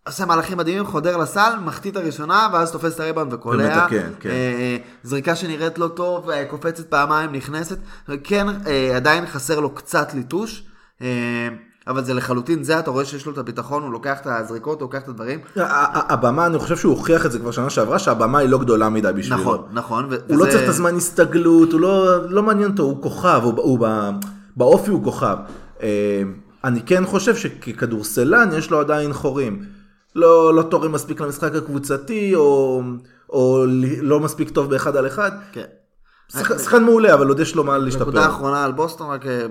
עושה מהלכים מדהימים, חודר לסל, מחטיא את הראשונה, ואז תופס את הריבאונד וקולע. כן. אה, זריקה שנראית לא טוב, אה, קופצת פעמיים, נכנסת. כן, אה, עדיין חסר לו קצת ליטוש. אה, אבל זה לחלוטין זה, אתה רואה שיש לו את הביטחון, הוא לוקח את הזריקות, הוא לוקח את הדברים. הבמה, אני חושב שהוא הוכיח את זה כבר שנה שעברה, שהבמה היא לא גדולה מדי בשבילו. נכון, נכון. הוא לא צריך את הזמן הסתגלות, הוא לא, לא מעניין אותו, הוא כוכב, הוא, באופי הוא כוכב. אה, אני כן חושב שככדורסלן יש לו עדיין חורים. לא, לא תורם מספיק למשחק הקבוצתי, או, או לא מספיק טוב באחד על אחד. כן. שחק- שחקן מעולה, אבל עוד יש לו מה נקודה להשתפר. אחרונה על בוסטון, רק אה,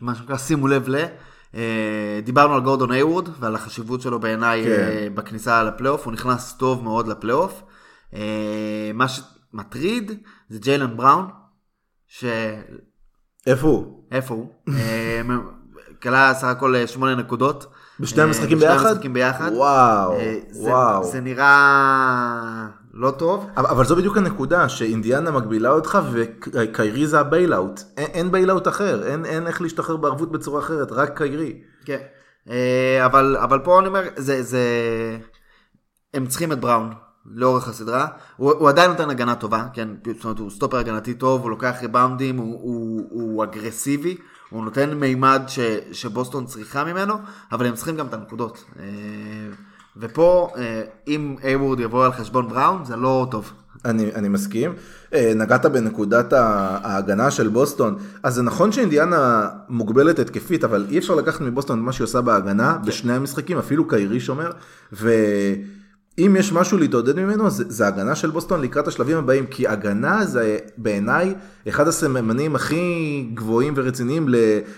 מה שנקרא שימו לב ל... אה, דיברנו על גורדון היוורד ועל החשיבות שלו בעיניי כן. אה, בכניסה לפלייאוף, הוא נכנס טוב מאוד לפלייאוף. אה, מה שמטריד זה ג'יילן בראון, שאיפה איפה הוא? הוא? אה, כלה סך הכל שמונה נקודות. בשני המשחקים בשני ביחד? המשחקים ביחד. וואו, זה- וואו. זה נראה לא טוב. אבל אבל זו בדיוק הנקודה, שאינדיאנה מגבילה אותך וקיירי זה ה bailout. אין, אין bailout אחר, אין, אין איך להשתחרר בערבות בצורה אחרת, רק קיירי. כן. אה, אבל, אבל פה אני אומר, זה, זה... הם צריכים את בראון לאורך הסדרה. הוא, הוא עדיין נותן הגנה טובה, כן? זאת אומרת, הוא סטופר הגנתי טוב, הוא לוקח ריבאונדים, הוא, הוא, הוא אגרסיבי, הוא נותן מימד ש, שבוסטון צריכה ממנו, אבל הם צריכים גם את הנקודות. אה, ופה, אה, אם אייוורד יבוא על חשבון בראון, זה לא טוב. אני, אני מסכים. אה, נגעת בנקודת ההגנה של בוסטון, אז זה נכון שאינדיאנה מוגבלת התקפית, אבל אי אפשר לקחת מבוסטון את מה שהיא עושה בהגנה בשני המשחקים, אפילו קיירי שומר, ואם יש משהו להתעודד ממנו, זה, זה הגנה של בוסטון לקראת השלבים הבאים, כי הגנה זה בעיניי אחד הסממנים הכי גבוהים ורציניים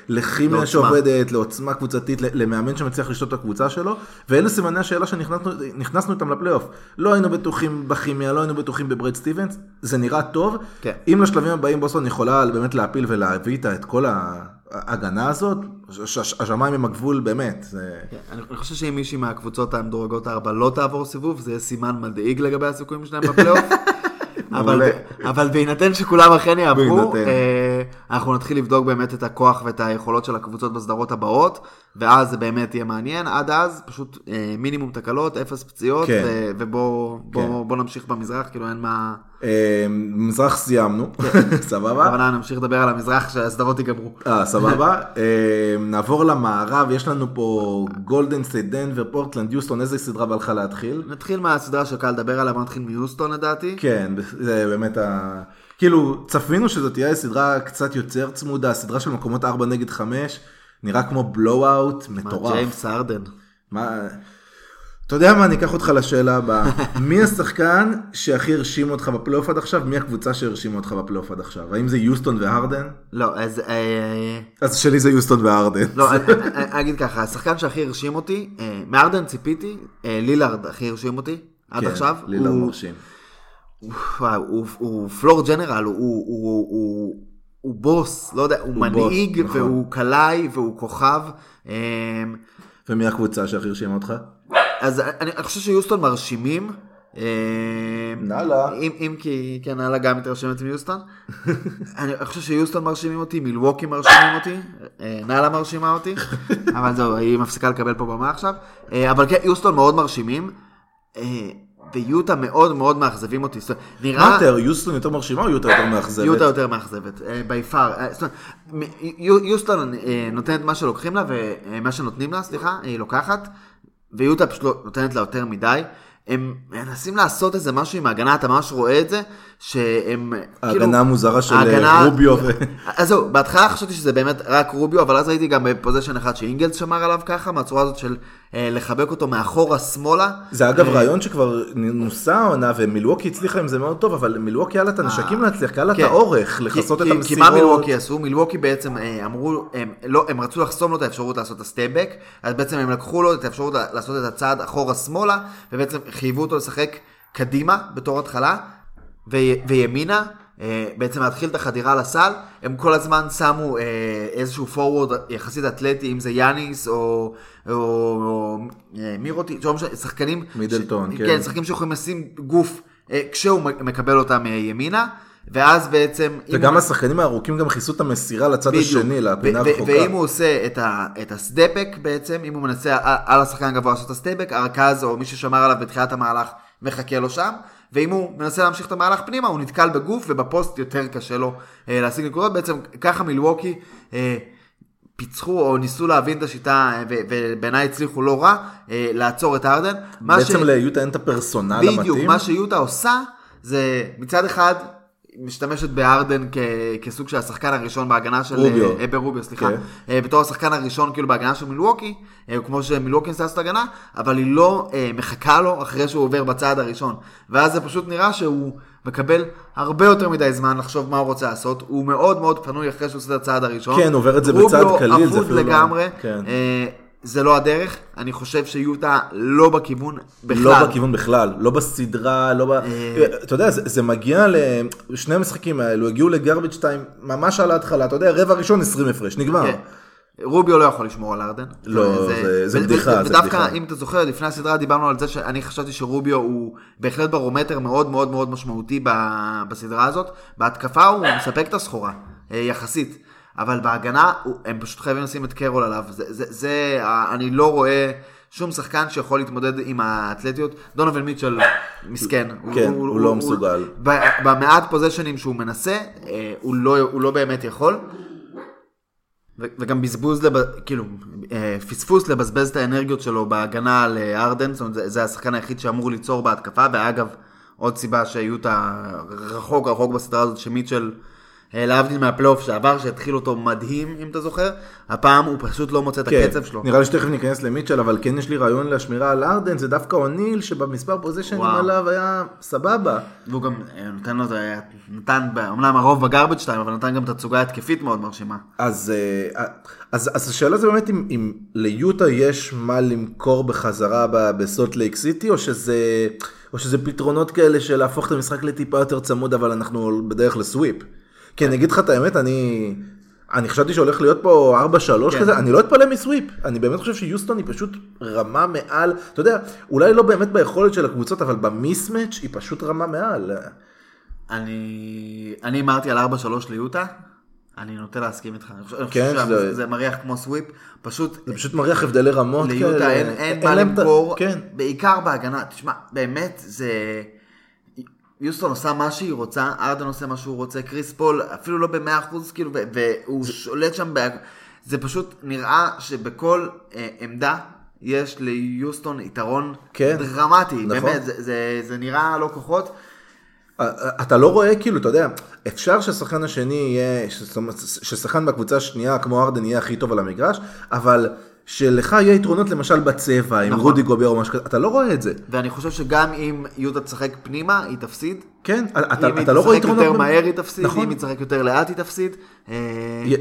לכימיה. שעובדת, לעוצמה קבוצתית, למאמן שמצליח לשתות את הקבוצה שלו, ואלה סימני השאלה שנכנסנו נכנסנו איתם לפלייאוף. לא היינו בטוחים בכימיה, לא היינו בטוחים בברד סטיבנס, זה נראה טוב. כן. אם לשלבים הבאים בוסטון יכולה באמת להפיל ולהביא איתה את כל ההגנה הזאת, השמיים הם הגבול באמת. זה... כן, אני חושב שאם מישהי מהקבוצות המדורגות הארבע לא תעבור סיבוב, זה יהיה סימן מדאיג לגבי הסיכויים שלהם בפלייאוף. אבל. אבל בהינתן שכולם אכן יעברו. אה, אנחנו נתחיל לבדוק באמת את הכוח ואת היכולות של הקבוצות בסדרות הבאות, ואז זה באמת יהיה מעניין. עד אז פשוט אה, מינימום תקלות, אפס פציעות, כן. ו- ובוא בוא, כן. בוא נמשיך במזרח, כאילו אין מה... אה, מזרח סיימנו, סבבה? בכוונה נמשיך לדבר על המזרח כשהסדרות ייגמרו. אה, סבבה. אה, נעבור למערב, יש לנו פה גולדן סטייט דנבר, פורטלנד, יוסטון, איזה סדרה בא לך להתחיל? נתחיל מהסדרה שקל לדבר עליה, בוא נתחיל מיוסטון לדעתי. כן, זה באמת ה... כאילו, צפינו שזאת תהיה סדרה קצת יותר צמודה, סדרה של מקומות 4 נגד 5, נראה כמו בלואו-אוט מה, מטורף. ג'יימס ארדן. מה... אתה יודע מה, אני אקח אותך לשאלה הבאה. מי השחקן שהכי הרשים אותך בפלייאוף עד עכשיו? מי הקבוצה שהרשימה אותך בפלייאוף עד עכשיו? האם זה יוסטון והרדן? לא, אז... אה, אז שלי זה יוסטון והרדן. לא, אני- אגיד ככה, השחקן שהכי הרשים אותי, אה, מארדן ציפיתי, אה, לילארד הכי הרשים אותי עד כן, עכשיו. לילארד הוא- מרשים. וואו, הוא, הוא פלור ג'נרל, הוא, הוא, הוא, הוא, הוא בוס, לא יודע, הוא, הוא מנהיג, בוס, נכון. והוא קלעי, והוא כוכב. אמ, ומי הקבוצה שהכי הרשימה אותך? אז אני, אני חושב שיוסטון מרשימים. אמ, נאללה. אם, אם כי, כן, הלאה גם מתרשמת מיוסטון. אני חושב שיוסטון מרשימים אותי, מילווקי מרשימים אותי, אה, נאללה מרשימה אותי, אבל זהו, היא מפסיקה לקבל פה במה עכשיו. אה, אבל כן, יוסטון מאוד מרשימים, אה, ויוטה מאוד מאוד מאכזבים אותי. נראה... מה יותר, יוסטון יותר מרשימה או יוטה יותר מאכזבת? יוטה יותר מאכזבת, בי פאר. יוסטון אה, נותנת מה שלוקחים לה, ומה שנותנים לה, סליחה, היא לוקחת, ויוטה פשוט לא נותנת לה יותר מדי. הם מנסים לעשות איזה משהו עם ההגנה, אתה ממש רואה את זה, שהם... כאילו- ההגנה המוזרה של ההגנה- רוביו. אז זהו, בהתחלה חשבתי שזה באמת רק רוביו, אבל אז ראיתי גם ב possession אחד שאינגלס שמר עליו ככה, מהצורה הזאת של אה, לחבק אותו מאחורה שמאלה. זה אגב רעיון שכבר נוסה העונה ומילווקי הצליחה עם זה מאוד טוב אבל מילווקי היה לה את הנשקים להצליח היה לה את כן. האורך לכסות את המסירות. כי מה מילווקי עשו? מילווקי בעצם אה, אמרו, הם, לא, הם רצו לחסום לו את האפשרות לעשות את ה step back, אז בעצם הם לקחו לו את האפשרות לעשות את הצעד אחורה שמאלה, ובעצם חייבו אותו לשחק קדימה בתור התחלה, ו, וימינה. אה, בעצם להתחיל את החדירה לסל, הם כל הזמן שמו אה, איזשהו פורוורד יחסית אתלטי, אם זה יאניס או, או, או אה, מירוטי, לא שחקנים, מידלטון, ש- כן. כן, שחקנים שיכולים לשים גוף כשהוא מקבל אותם ימינה, ואז בעצם... וגם הוא- השחקנים הארוכים גם כיסו את המסירה לצד בדיוק. השני לפינה ו- ו- הרחוקה. ואם הוא עושה את, ה- את הסטפק בעצם, אם הוא מנסה על, על השחקן הגבוה לעשות את הסטפק, הרכז או מי ששמר עליו בתחילת המהלך מחכה לו שם, ואם הוא מנסה להמשיך את המהלך פנימה, הוא נתקל בגוף ובפוסט יותר קשה לו אה, להשיג נקודות. בעצם ככה מילווקי אה, פיצחו או ניסו להבין את השיטה, אה, ובעיניי הצליחו לא רע, אה, לעצור את ארדן. מה בעצם ש- ליוטה אין את הפרסונל בדיוק, המתאים. מה שיוטה עושה, זה מצד אחד, משתמשת בארדן כ- כסוג של השחקן הראשון בהגנה של... רוביו. אה, ברוביו, סליחה. כן. אה, בתור השחקן הראשון כאילו בהגנה של מילווקי, אה, כמו שמילווקי ניסה לעשות הגנה, אבל היא לא אה, מחכה לו אחרי שהוא עובר בצעד הראשון. ואז זה פשוט נראה שהוא מקבל הרבה יותר מדי זמן לחשוב מה הוא רוצה לעשות. הוא מאוד מאוד פנוי אחרי שהוא עושה את הצעד הראשון. כן, עובר את זה בצעד קליל, רוביו זה אבוד אפילו לא- לגמרי. כן. אה, זה לא הדרך, אני חושב שיוטה לא בכיוון בכלל. לא בכיוון בכלל, לא בסדרה, לא ב... אה. אתה יודע, זה, זה מגיע לשני המשחקים האלו, הגיעו לגרביץ' 2 ממש על ההתחלה, אתה יודע, רבע ראשון 20 הפרש, נגמר. כן. רוביו לא יכול לשמור על ארדן. לא, זה- בדיחה, זה ודווקא, בדיחה. אם אתה זוכר, לפני הסדרה דיברנו על זה שאני חשבתי שרוביו הוא בהחלט ברומטר מאוד מאוד מאוד משמעותי בסדרה הזאת. בהתקפה הוא מספק את הסחורה, אה, יחסית. אבל בהגנה, הוא- הם פשוט חייבים לשים את קרול עליו. זה, זה, זה, אני לא רואה שום שחקן שיכול להתמודד עם האתלטיות. דונובל מיטשל, מסכן. כן, הוא לא מסוגל. ב- במעט פוזיישנים שהוא מנסה, אה, הוא לא, הוא לא באמת יכול. וגם בזבוז, לב... כאילו, אה, פספוס לבזבז את האנרגיות שלו בהגנה על ארדן, זאת אומרת, זה, זה השחקן היחיד שאמור ליצור בהתקפה, ואגב, עוד סיבה שהיו את הרחוק רחוק בסדרה הזאת, שמיטשל, להבדיל מהפלייאוף שעבר, שהתחיל אותו מדהים, אם אתה זוכר, הפעם הוא פשוט לא מוצא את כן, הקצב שלו. נראה לי שתכף ניכנס למיטשל, אבל כן יש לי רעיון לשמירה על ארדן, זה דווקא אוניל שבמספר פוזיישנים. עליו היה סבבה. והוא גם אה, נותן לו, נתן, אמנם הרוב בגרבג' 2, אבל נתן גם תצוגה התקפית מאוד מרשימה. אז, אה, אז, אז השאלה זה באמת אם, אם ליוטה יש מה למכור בחזרה ב- בסולט לייק סיטי, או שזה, או שזה פתרונות כאלה של להפוך את המשחק לטיפה יותר צמוד, אבל אנחנו בדרך לסוויפ. כי אני אגיד לך את האמת, אני, אני חשבתי שהולך להיות פה 4-3 כן. כזה, אני לא אתפלא מסוויפ. אני באמת חושב שיוסטון היא פשוט רמה מעל, אתה יודע, אולי לא באמת ביכולת של הקבוצות, אבל במיסמץ' היא פשוט רמה מעל. אני, אני הימרתי על 4-3 ליוטה. אני נוטה להסכים איתך, אני חושב, כן, חושב זה- שזה מריח כמו סוויפ, פשוט זה פשוט מריח הבדלי רמות ליוטה כאלה. אין, אין מה להם את ה- למכור, כן. בעיקר בהגנה, תשמע, באמת זה... יוסטון עושה מה שהיא רוצה, ארדן עושה מה שהוא רוצה, קריס פול אפילו לא במאה אחוז, כאילו, והוא שולט שם, בה... זה פשוט נראה שבכל אה, עמדה יש ליוסטון יתרון כן. דרמטי, נכון. באמת, זה, זה, זה נראה לא כוחות. אתה לא רואה כאילו, אתה יודע, אפשר שהשחקן השני יהיה, ששחקן מהקבוצה השנייה כמו ארדן יהיה הכי טוב על המגרש, אבל שלך יהיה יתרונות למשל בצבע, עם נכון. רודי גובר או משהו כזה, אתה לא רואה את זה. ואני חושב שגם אם יוטה תשחק פנימה, היא תפסיד. כן, אתה, אם אתה לא רואה היא תשחק יתרונות. יותר מהר היא תפסיד, נכון. אם היא תשחק יותר לאט היא תפסיד. אה,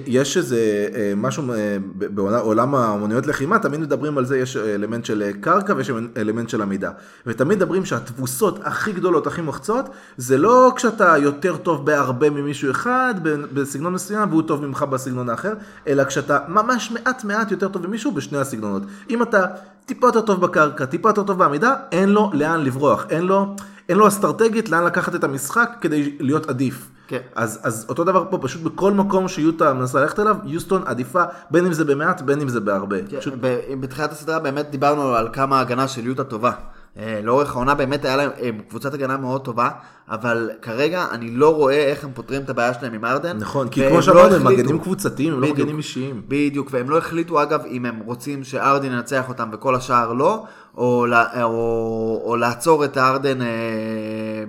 יש איזה אה, משהו אה, בעולם האמנויות לחימה, תמיד מדברים על זה, יש אלמנט של קרקע ויש אלמנט של עמידה. ותמיד מדברים שהתבוסות הכי גדולות, הכי מוחצות, זה לא כשאתה יותר טוב בהרבה ממישהו אחד, בסגנון מסוים, והוא טוב ממך בסגנון האחר, אלא כשאתה ממש מעט מעט יותר טוב ממישהו בשני הסגנונות. אם אתה טיפה יותר טוב בקרקע, טיפה יותר טוב בעמידה, אין לו לאן לברוח, אין לו, אין לו אסטרטגית לאן לקחת את המשחק כדי להיות עדיף. כן. אז, אז אותו דבר פה, פשוט בכל מקום שיוטה מנסה ללכת אליו, יוסטון עדיפה, בין אם זה במעט, בין אם זה בהרבה. כן, פשוט, ב- בתחילת הסדרה באמת דיברנו על כמה ההגנה של יוטה טובה. אה, לאורך העונה באמת היה להם הם קבוצת הגנה מאוד טובה, אבל כרגע אני לא רואה איך הם פותרים את הבעיה שלהם עם ארדן. נכון, כי כמו לא שאמרנו, הם החליטו- מגנים קבוצתיים, הם לא. מגנים אישיים. בדיוק, והם לא החליטו אגב אם הם רוצים שארדן ינצח אותם וכל השאר לא, או, או, או לעצור את ארדן אה,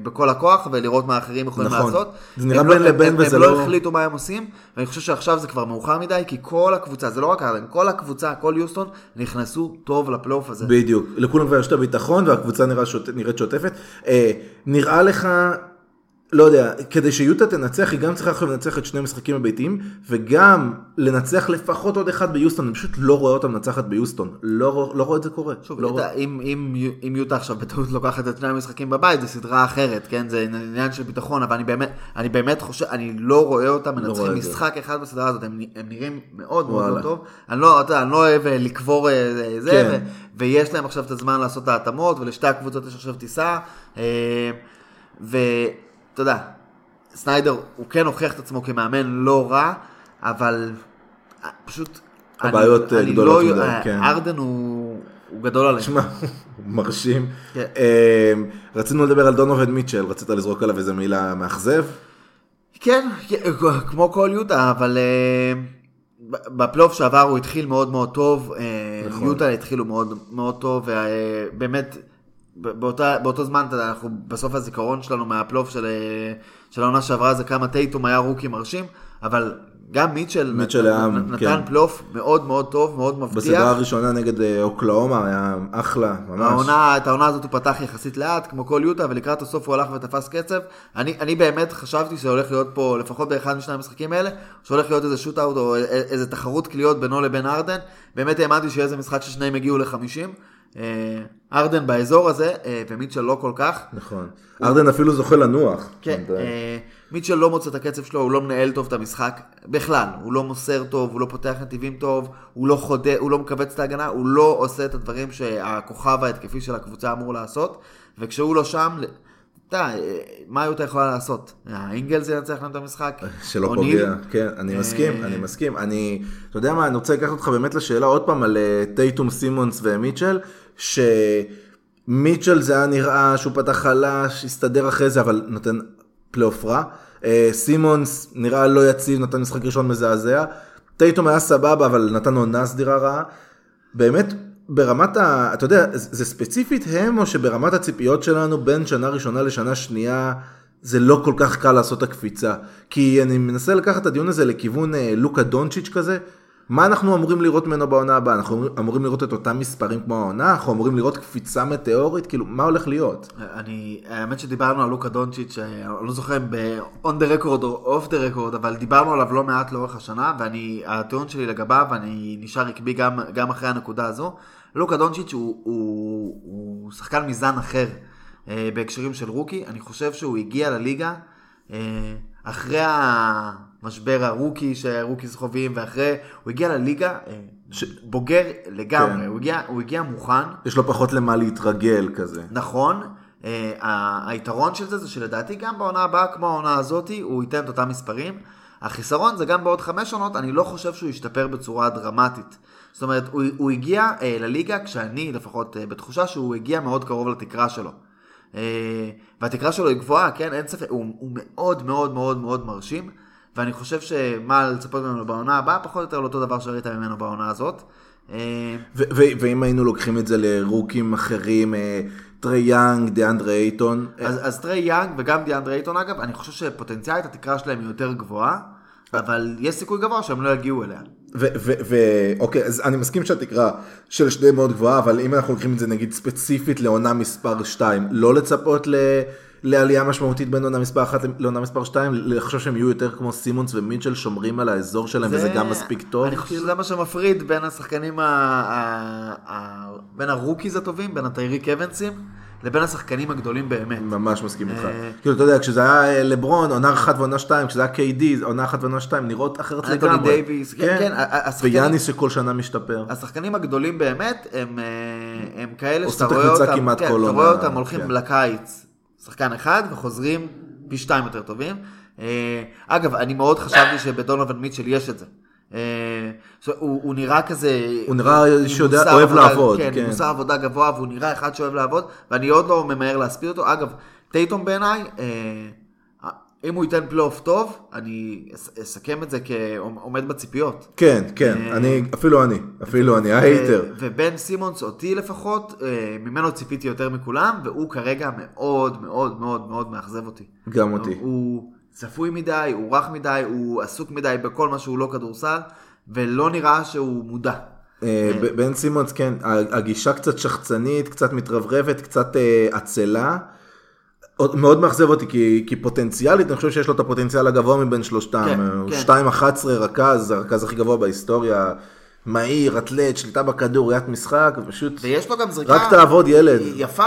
בכל הכוח ולראות מה האחרים יכולים נכון. לעשות. זה נראה הם בין לא, לבין הם, וזה הם לא- לא החליטו מה הם עושים, ואני חושב שעכשיו זה כבר מאוחר מדי, כי כל הקבוצה, זה לא רק ארדן, כל הקבוצה, כל יוסטון, נכנסו טוב לפלייאוף הזה. בדיוק, לכולם כבר יש את הביטחון והקבוצה נראה שוט... נראית שוטפת. אה, נראה לך, לא יודע, כדי שיוטה תנצח, היא גם צריכה עכשיו לנצח את שני המשחקים הביתיים, וגם לנצח לפחות עוד אחד ביוסטון, אני פשוט לא רואה אותה מנצחת ביוסטון, לא, לא רואה את זה קורה. שוב, לא רואה... אם, אם, אם יוטה עכשיו בטעות לוקחת את שני המשחקים בבית, זו סדרה אחרת, כן? זה עניין של ביטחון, אבל אני באמת, אני באמת חושב, אני לא רואה אותם רואה מנצחים זה. משחק אחד בסדרה הזאת, הם, הם נראים מאוד מאוד וואלה. לא טוב. אני לא, אתה אני לא אוהב אה, לקבור אה, זה, כן. ו, ויש להם עכשיו את הזמן לעשות את ההתאמות, ולשתי הקבוצות יש עכשיו טיסה, אה, ואתה יודע, סניידר, הוא כן הוכיח את עצמו כמאמן לא רע, אבל אה, פשוט... הבעיות, אני- אה, אני גדולות לא- מדי, כן. ארדן הוא, הוא גדול עליהם. תשמע, מרשים. כן. אה, רצינו לדבר על דונובין מיטשל, רצית לזרוק עליו איזה מילה מאכזב? כן, כן, כמו כל יוטה, אבל בפלייאוף שעבר הוא התחיל מאוד מאוד טוב, נכון. יוטה התחילו מאוד מאוד טוב, ובאמת, באותה, באותו זמן, אנחנו בסוף הזיכרון שלנו מהפלייאוף של, אה, של העונה שעברה זה כמה טייטום היה רוקי מרשים, אבל גם מיטשל, מיטשל היה, נ- נתן כן. פלייאוף מאוד מאוד טוב, מאוד מבטיח. בסדרה הראשונה נגד אה, אוקלאומה היה אחלה, ממש. העונה, את העונה הזאת הוא פתח יחסית לאט, כמו כל יוטה, ולקראת הסוף הוא הלך ותפס קצב. אני, אני באמת חשבתי שהולך להיות פה, לפחות באחד משני המשחקים האלה, שהולך להיות איזה שוט-אאוט או איזה תחרות קליעות בינו לבין ארדן. באמת האמנתי שיהיה איזה משחק ששניהם יגיעו ל-50. ארדן באזור הזה, אה, ומיטשל לא כל כך. נכון. ארדן אפילו זוכה לנוח. כן. אה, מיטשל לא מוצא את הקצב שלו, הוא לא מנהל טוב את המשחק בכלל, הוא לא מוסר טוב, הוא לא פותח נתיבים טוב, הוא לא חודה, הוא לא מכווץ את ההגנה, הוא לא עושה את הדברים שהכוכב ההתקפי של הקבוצה אמור לעשות, וכשהוא לא שם, אתה אה, מה יוטה יכולה לעשות? האינגלס ינצח להם את המשחק? שלא? פוגע, כן, אני מסכים, אה, אני מסכים. אני, אתה יודע מה, אני רוצה לקחת אותך באמת לשאלה עוד פעם על אה, טייטום, סימונס ומיטשל, שמיטשל זה היה נראה שהוא פתח חלש, הסתדר אחרי זה, אבל נותן פלייאוף רע. אה, סימונס נראה לא יציב, נתן משחק ראשון מזעזע. טייטום היה סבבה, אבל נתן עונה סדירה רעה. באמת, ברמת ה... אתה יודע, זה ספציפית הם, או שברמת הציפיות שלנו בין שנה ראשונה לשנה שנייה, זה לא כל כך קל לעשות את הקפיצה. כי אני מנסה לקחת את הדיון הזה לכיוון אה, לוקה דונצ'יץ' כזה. מה אנחנו אמורים לראות ממנו בעונה הבאה? אנחנו אמורים לראות את אותם מספרים כמו העונה? אנחנו אמורים לראות קפיצה מטאורית? כאילו, מה הולך להיות? אני, האמת שדיברנו על לוקה דונצ'יץ', אה, אני לא זוכר אם ב-on the record או off the record, אבל דיברנו עליו לא מעט לאורך השנה, ואני, הטיעון שלי לגביו, אני נשאר עקבי גם, גם אחרי הנקודה הזו. לוקה דונצ'יץ' הוא, הוא, הוא שחקן מזן אחר אה, בהקשרים של רוקי, אני חושב שהוא הגיע לליגה אה, אחרי המשבר הרוקי שהרוקיס חווים, ואחרי, הוא הגיע לליגה אה, בוגר לגמרי, כן. הוא, הגיע, הוא הגיע מוכן. יש לו פחות למה להתרגל כזה. נכון, uh, היתרון של זה זה שלדעתי גם בעונה הבאה כמו העונה הזאתי הוא ייתן את אותם מספרים. החיסרון זה גם בעוד חמש עונות, אני לא חושב שהוא ישתפר בצורה דרמטית. זאת אומרת, הוא, הוא הגיע אה, לליגה כשאני לפחות אה, בתחושה שהוא הגיע מאוד קרוב לתקרה שלו. אה, והתקרה שלו היא גבוהה, כן, אין ספק, הוא, הוא מאוד מאוד מאוד מאוד מרשים, ואני חושב שמה לצפות ממנו בעונה הבאה, פחות או יותר לאותו דבר שראית ממנו בעונה הזאת. אה, ואם היינו לוקחים את זה לרוקים אחרים, אה, טרי יאנג, דיאנדרה אייטון, אה, אז, טרי יאנג וגם דיאנדרה אייטון אגב, אני חושב שפוטנציאלית התקרה שלהם היא יותר גבוהה, אבל יש סיכוי גבוה שהם לא יגיעו אליה. ואוקיי, אז אני מסכים שהתקרה של שניהם מאוד גבוהה, אבל אם אנחנו לוקחים את זה נגיד ספציפית לעונה מספר 2, לא לצפות ל... לעלייה משמעותית בין עונה מספר 1 לעונה מספר 2, לחשוב שהם יהיו יותר כמו סימונס ומיטשל שומרים על האזור שלהם וזה גם מספיק טוב. אני חושב שזה מה שמפריד בין השחקנים, ה... ה... ה... בין ה rookies הטובים, בין הטייריק אבנסים, לבין השחקנים הגדולים באמת. ממש מסכים איתך. אה, כאילו, אתה יודע, כשזה היה אה, לברון, עונה אחת ועונה שתיים, כשזה היה KD, עונה אחת ועונה שתיים, נראות אחרת אנטוני לגמרי. דייוויס, כן, כן, השחקנים- ויאניס שכל שנה משתפר. השחקנים הגדולים באמת הם, אה, הם כאלה עושים שאתה את רואה אותם, כמעט כן, כל אתה עונה, רואה אותם הולכים כן. לקיץ, שחקן אחד וחוזרים פי שתיים יותר טובים. אה, אגב, אני מאוד חשבתי שבדונובל מיטשל יש את זה. אה, הוא, הוא נראה כזה... הוא נראה שיודע- אוהב עבודה- לעבוד, כן, כן. עם מוסר עבודה גבוה, והוא נראה אחד שאוהב לעבוד, ואני עוד לא ממהר להספיד אותו. אגב, טייטום בעיניי, אה, אם הוא ייתן פלייאוף טוב, אני אס- אסכם את זה כעומד בציפיות. כן, כן, אה, אני, אפילו אני, אפילו אני, ההייטר. ובן סימונס, אותי לפחות, אה, ממנו ציפיתי יותר מכולם, והוא כרגע מאוד מאוד מאוד מאוד מאכזב אותי. גם אותי. הוא צפוי מדי, הוא רך מדי, הוא עסוק מדי בכל מה שהוא לא כדורסל, ולא נראה שהוא מודע. אה, בן סימונס, כן, הגישה קצת שחצנית, קצת מתרברבת, קצת עצלה. מאוד מאכזב אותי, כי, כי פוטנציאלית, אני חושב שיש לו את הפוטנציאל הגבוה מבין שלושתם. כן, הוא כן. 2.11 רכז, הרכז הכי גבוה בהיסטוריה. מהיר, אתלט, שליטה בכדור, ראיית משחק, ופשוט... ויש לו גם זריקה... רק תעבוד ילד. יפה,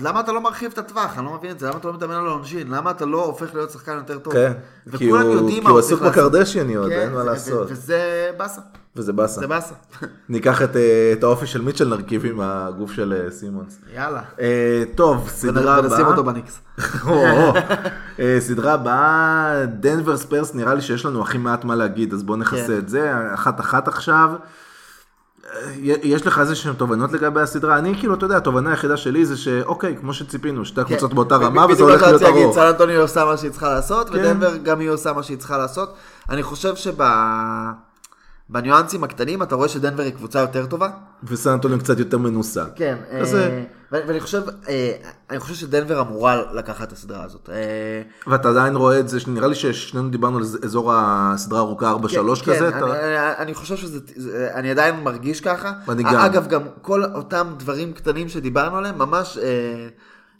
למה אתה לא מרחיב את הטווח? אני לא מבין את זה, למה אתה לא מתאמן על העונשין? למה אתה לא הופך להיות שחקן יותר טוב? כן, כי הוא- כי הוא עסוק לעשות. בקרדשיאניות, כן, אין מה לעשות. וזה באסה, וזה באסה. זה באסה. ניקח את, אה, את האופי של מיטשל, נרכיב עם הגוף של אה, סימונס. יאללה. אה, טוב, סדרה הבאה. ונשים אותו בניקס. סדרה הבאה, דנבר ספרס, נראה לי שיש לנו הכי מעט מה להגיד, אז בואו נכסה כן. את זה, אחת אחת עכשיו. יש לך איזה שהן תובנות לגבי הסדרה? אני כאילו, אתה יודע, התובנה היחידה שלי זה שאוקיי, כמו שציפינו, שתי הקבוצות באותה רמה וזה הולך להיות ארוך. סן אנטוניו עושה מה שהיא צריכה לעשות, כן. ודנבר גם היא עושה מה שהיא צריכה לעשות. אני חושב שב... בניואנסים הקטנים אתה רואה שדנבר היא קבוצה יותר טובה. וסן אנטוניו קצת יותר מנוסה. כן. אז אה, זה- ו- ואני חושב, אה, אני חושב שדנבר אמורה לקחת את הסדרה הזאת. אה, ואתה עדיין רואה את זה, נראה לי ששנינו דיברנו על אזור הסדרה הארוכה 4-3 כן, כזה. כן, אתה- אני, אני, אני חושב שזה, זה- אני עדיין מרגיש ככה. אני גם. אגב, גם כל אותם דברים קטנים שדיברנו עליהם, ממש, אה,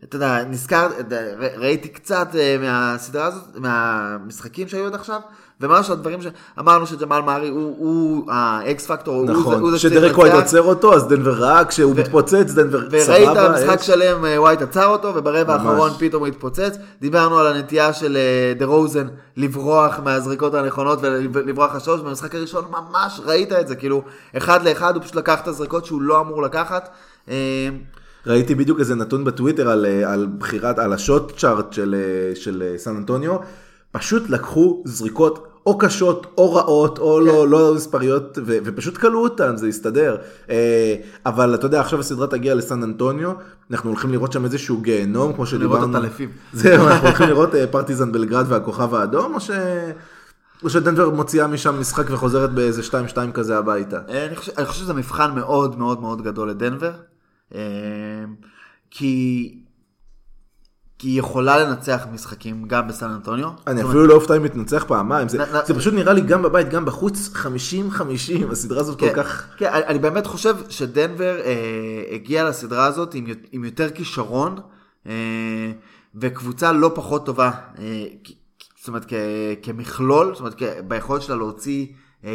אתה יודע, נזכר, אה, ראיתי קצת אה, מהסדרה הזאת, מהמשחקים שהיו עד עכשיו, וממש הדברים שאמרנו שג'מאל מארי הוא, ה X factor, זה- הוא נכון, זה שצריך שדרק ווייט. עוצר אותו, אז דנבר ראה, כשהוא מתפוצץ, דנבר נראית סבבה. משחק אש. שלם, אה, ווייט עצר אותו, וברבע. האחרון פתאום הוא התפוצץ. דיברנו על הנטייה של אה, דה רוזן לברוח מהזריקות הנכונות ולברוח לשלוש, במשחק הראשון ממש ראית את זה, כאילו, אחד לאחד הוא פשוט לקח את הזריקות שהוא לא אמור לקחת. אה, ראיתי בדיוק איזה נתון בטוויטר על, על בחירת, על השוט צ'ארט של, של סן אנטוניו, פשוט לקחו זריקות או קשות או רעות או כן. לא, לא מספריות ו, ופשוט כלאו אותן, זה הסתדר. אה, אבל אתה יודע, עכשיו הסדרה תגיע לסן אנטוניו, אנחנו הולכים לראות שם איזשהו גיהנום, כמו שדיברנו. לראות את הטלפים. זהו, אנחנו הולכים לראות אה, פרטיזן בלגרד והכוכב האדום, או ש... או שדנבר מוציאה משם משחק וחוזרת באיזה 2-2 כזה הביתה. אה, אני חושב, אני חושב שזה מבחן מאוד מאוד מאוד גדול לדנבר, אה, כי, כי היא יכולה לנצח משחקים גם בסן אנטוניו. אני אפילו לא אופתע אם מתנצח פעמיים, זה, פשוט נראה לי גם בבית, גם בחוץ, 50-50, הסדרה הזאת כל כן, כך... כן, אני, באמת חושב שדנבר אה, הגיעה לסדרה הזאת עם, יות- עם יותר כישרון, אה, וקבוצה לא פחות טובה, אה, זאת אומרת, כמכלול, זאת אומרת, ביכולת שלה להוציא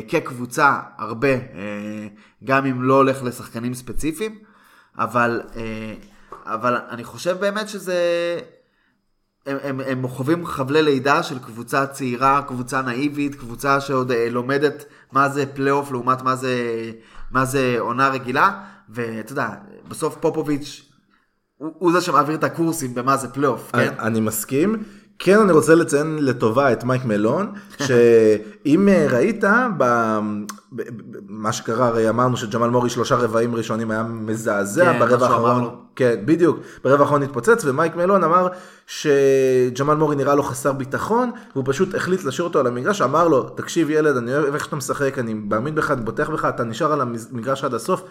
כקבוצה הרבה, גם אם לא הולך לשחקנים ספציפיים, אבל, אבל אני חושב באמת שזה... הם, הם, הם חווים חבלי לידה של קבוצה צעירה, קבוצה נאיבית, קבוצה שעוד אה, לומדת מה זה פלייאוף לעומת מה זה, מה זה עונה רגילה, ואתה יודע, בסוף פופוביץ' הוא, הוא זה שמעביר את הקורסים במה זה פלייאוף, כן? אני, אני מסכים, כן אני רוצה לציין לטובה את מייק מלון, שאם אה, ראית, מה שקרה, הרי אמרנו שג'מאל מורי שלושה רבעים ראשונים היה מזעזע, כן, ברבע האחרון. כן בדיוק, ברבע האחרון התפוצץ ומייק מלון אמר שג'מאל מורי נראה לו חסר ביטחון, והוא פשוט החליט להשאיר אותו על המגרש, אמר לו, תקשיב ילד, אני אוהב איך שאתה משחק, אני מאמין בך, אני בוטח בך, אתה נשאר על המגרש עד הסוף.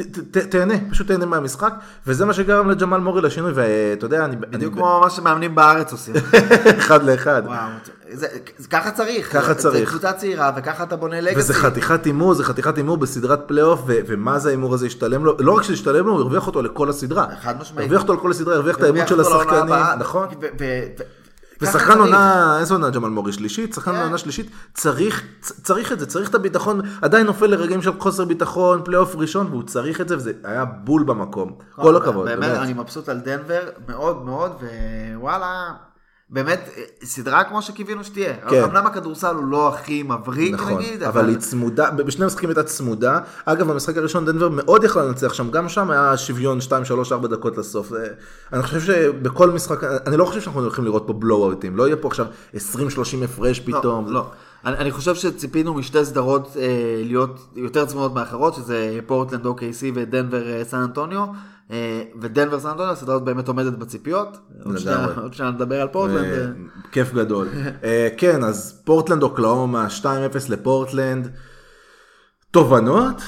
ת- ת- תהנה, פשוט תהנה מהמשחק, וזה מה שגרם לג'מאל מורי לשינוי, ואתה יודע, אני... בדיוק אני- כמו מה שמאמנים בארץ עושים. אחד לאחד. וואו, זה, זה, ככה צריך. ככה צריך. זה קבוצה צעירה וככה אתה בונה legacy. וזה חתיכת הימור, זה חתיכת הימור בסדרת פלייאוף, ו- ומה זה ההימור הזה השתלם לו, לא רק שהשתלם לו, הוא הרוויח אותו לכל הסדרה. חד משמעית. הרוויח אותו לכל הסדרה, הרוויח את האמון של השחקנים. נכון. ושחקן. עונה, איזה עונה ג'מאל מורי שלישית? שחקן כן. עונה שלישית, צריך, צריך את זה, צריך את הביטחון, עדיין נופל לרגעים של חוסר ביטחון, פלייאוף ראשון, והוא צריך את זה, וזה היה בול במקום. כל הכבוד, באמת, באמת. אני מבסוט על דנבר מאוד מאוד, ווואלה, באמת, סדרה כמו שקיווינו שתהיה. כן. אמנם הכדורסל הוא לא הכי מבריק נכון, נגיד, אבל היא צמודה, בשני המשחקים הייתה צמודה. אגב, במשחק הראשון דנבר מאוד יכלה לנצח שם, גם שם היה שוויון 2, 3, 4 דקות לסוף. זה- אני חושב שבכל משחק, אני לא חושב שאנחנו הולכים לראות פה בלואו-אוטים, לא יהיה פה עכשיו 20-30 הפרש פתאום. לא, לא. אני, אני חושב שציפינו משתי סדרות אה, להיות יותר צמודות מאחרות, שזה פורטלנד OKC ודנבר אה, סן אנטוניו, אה, ודנבר סן אנטוניו, הסדרה הזאת באמת עומדת בציפיות. עוד שנייה- נדבר על פורטלנד. אה, אה. כיף גדול. אה, כן, אז פורטלנד אוקלאומה, 2-0 לפורטלנד. תובנות?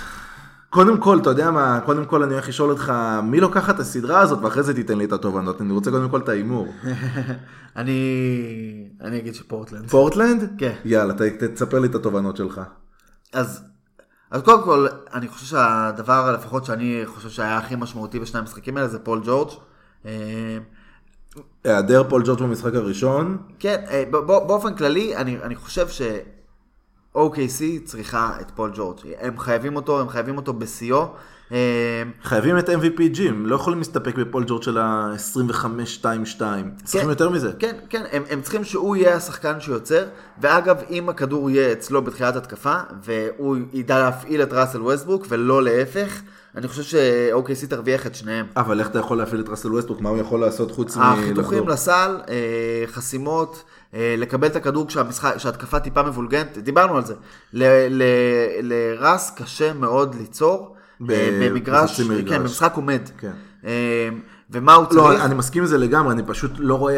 קודם כל, אתה יודע מה, קודם כל אני הולך לשאול אותך, מי לוקח את הסדרה הזאת, ואחרי זה תיתן לי את התובנות. אני רוצה קודם כל את ההימור. אני אני אגיד שפורטלנד. פורטלנד? כן. יאללה, תספר לי את התובנות שלך. אז, אז קודם כל, אני חושב שהדבר לפחות שאני חושב שהיה הכי משמעותי בשני המשחקים האלה זה פול ג'ורג'. היעדר פול ג'ורג' במשחק הראשון, כן, אה, באופן כללי, אני, אני חושב ש... OKC צריכה את פול ג'ורג'. הם חייבים אותו, הם חייבים אותו בשיאו. אה, חייבים את MVP ג'י, לא יכולים להסתפק בפול ג'ורג' של ה-25-2-2. צריכים יותר מזה. כן, כן, הם, הם צריכים שהוא יהיה השחקן שיוצר, ואגב, אם הכדור יהיה אצלו בתחילת התקפה, והוא ידע להפעיל את ראסל ווסטברוק, ולא להפך, אני חושב ש-OKC תרוויח את שניהם. אבל איך אתה יכול להפעיל את ראסל ווסטבוק? מה הוא יכול לעשות חוץ החיתוכים מלחזור? לסל, אה, חסימות, אה, לקבל את הכדור כשההתקפה טיפה מבולגנת, דיברנו על זה. ל- ל- לרס קשה מאוד ליצור. אה, במגרש. כן, במשחק עומד. כן. ומה הוא לא, צריך? אני מסכים עם זה לגמרי, אני פשוט לא רואה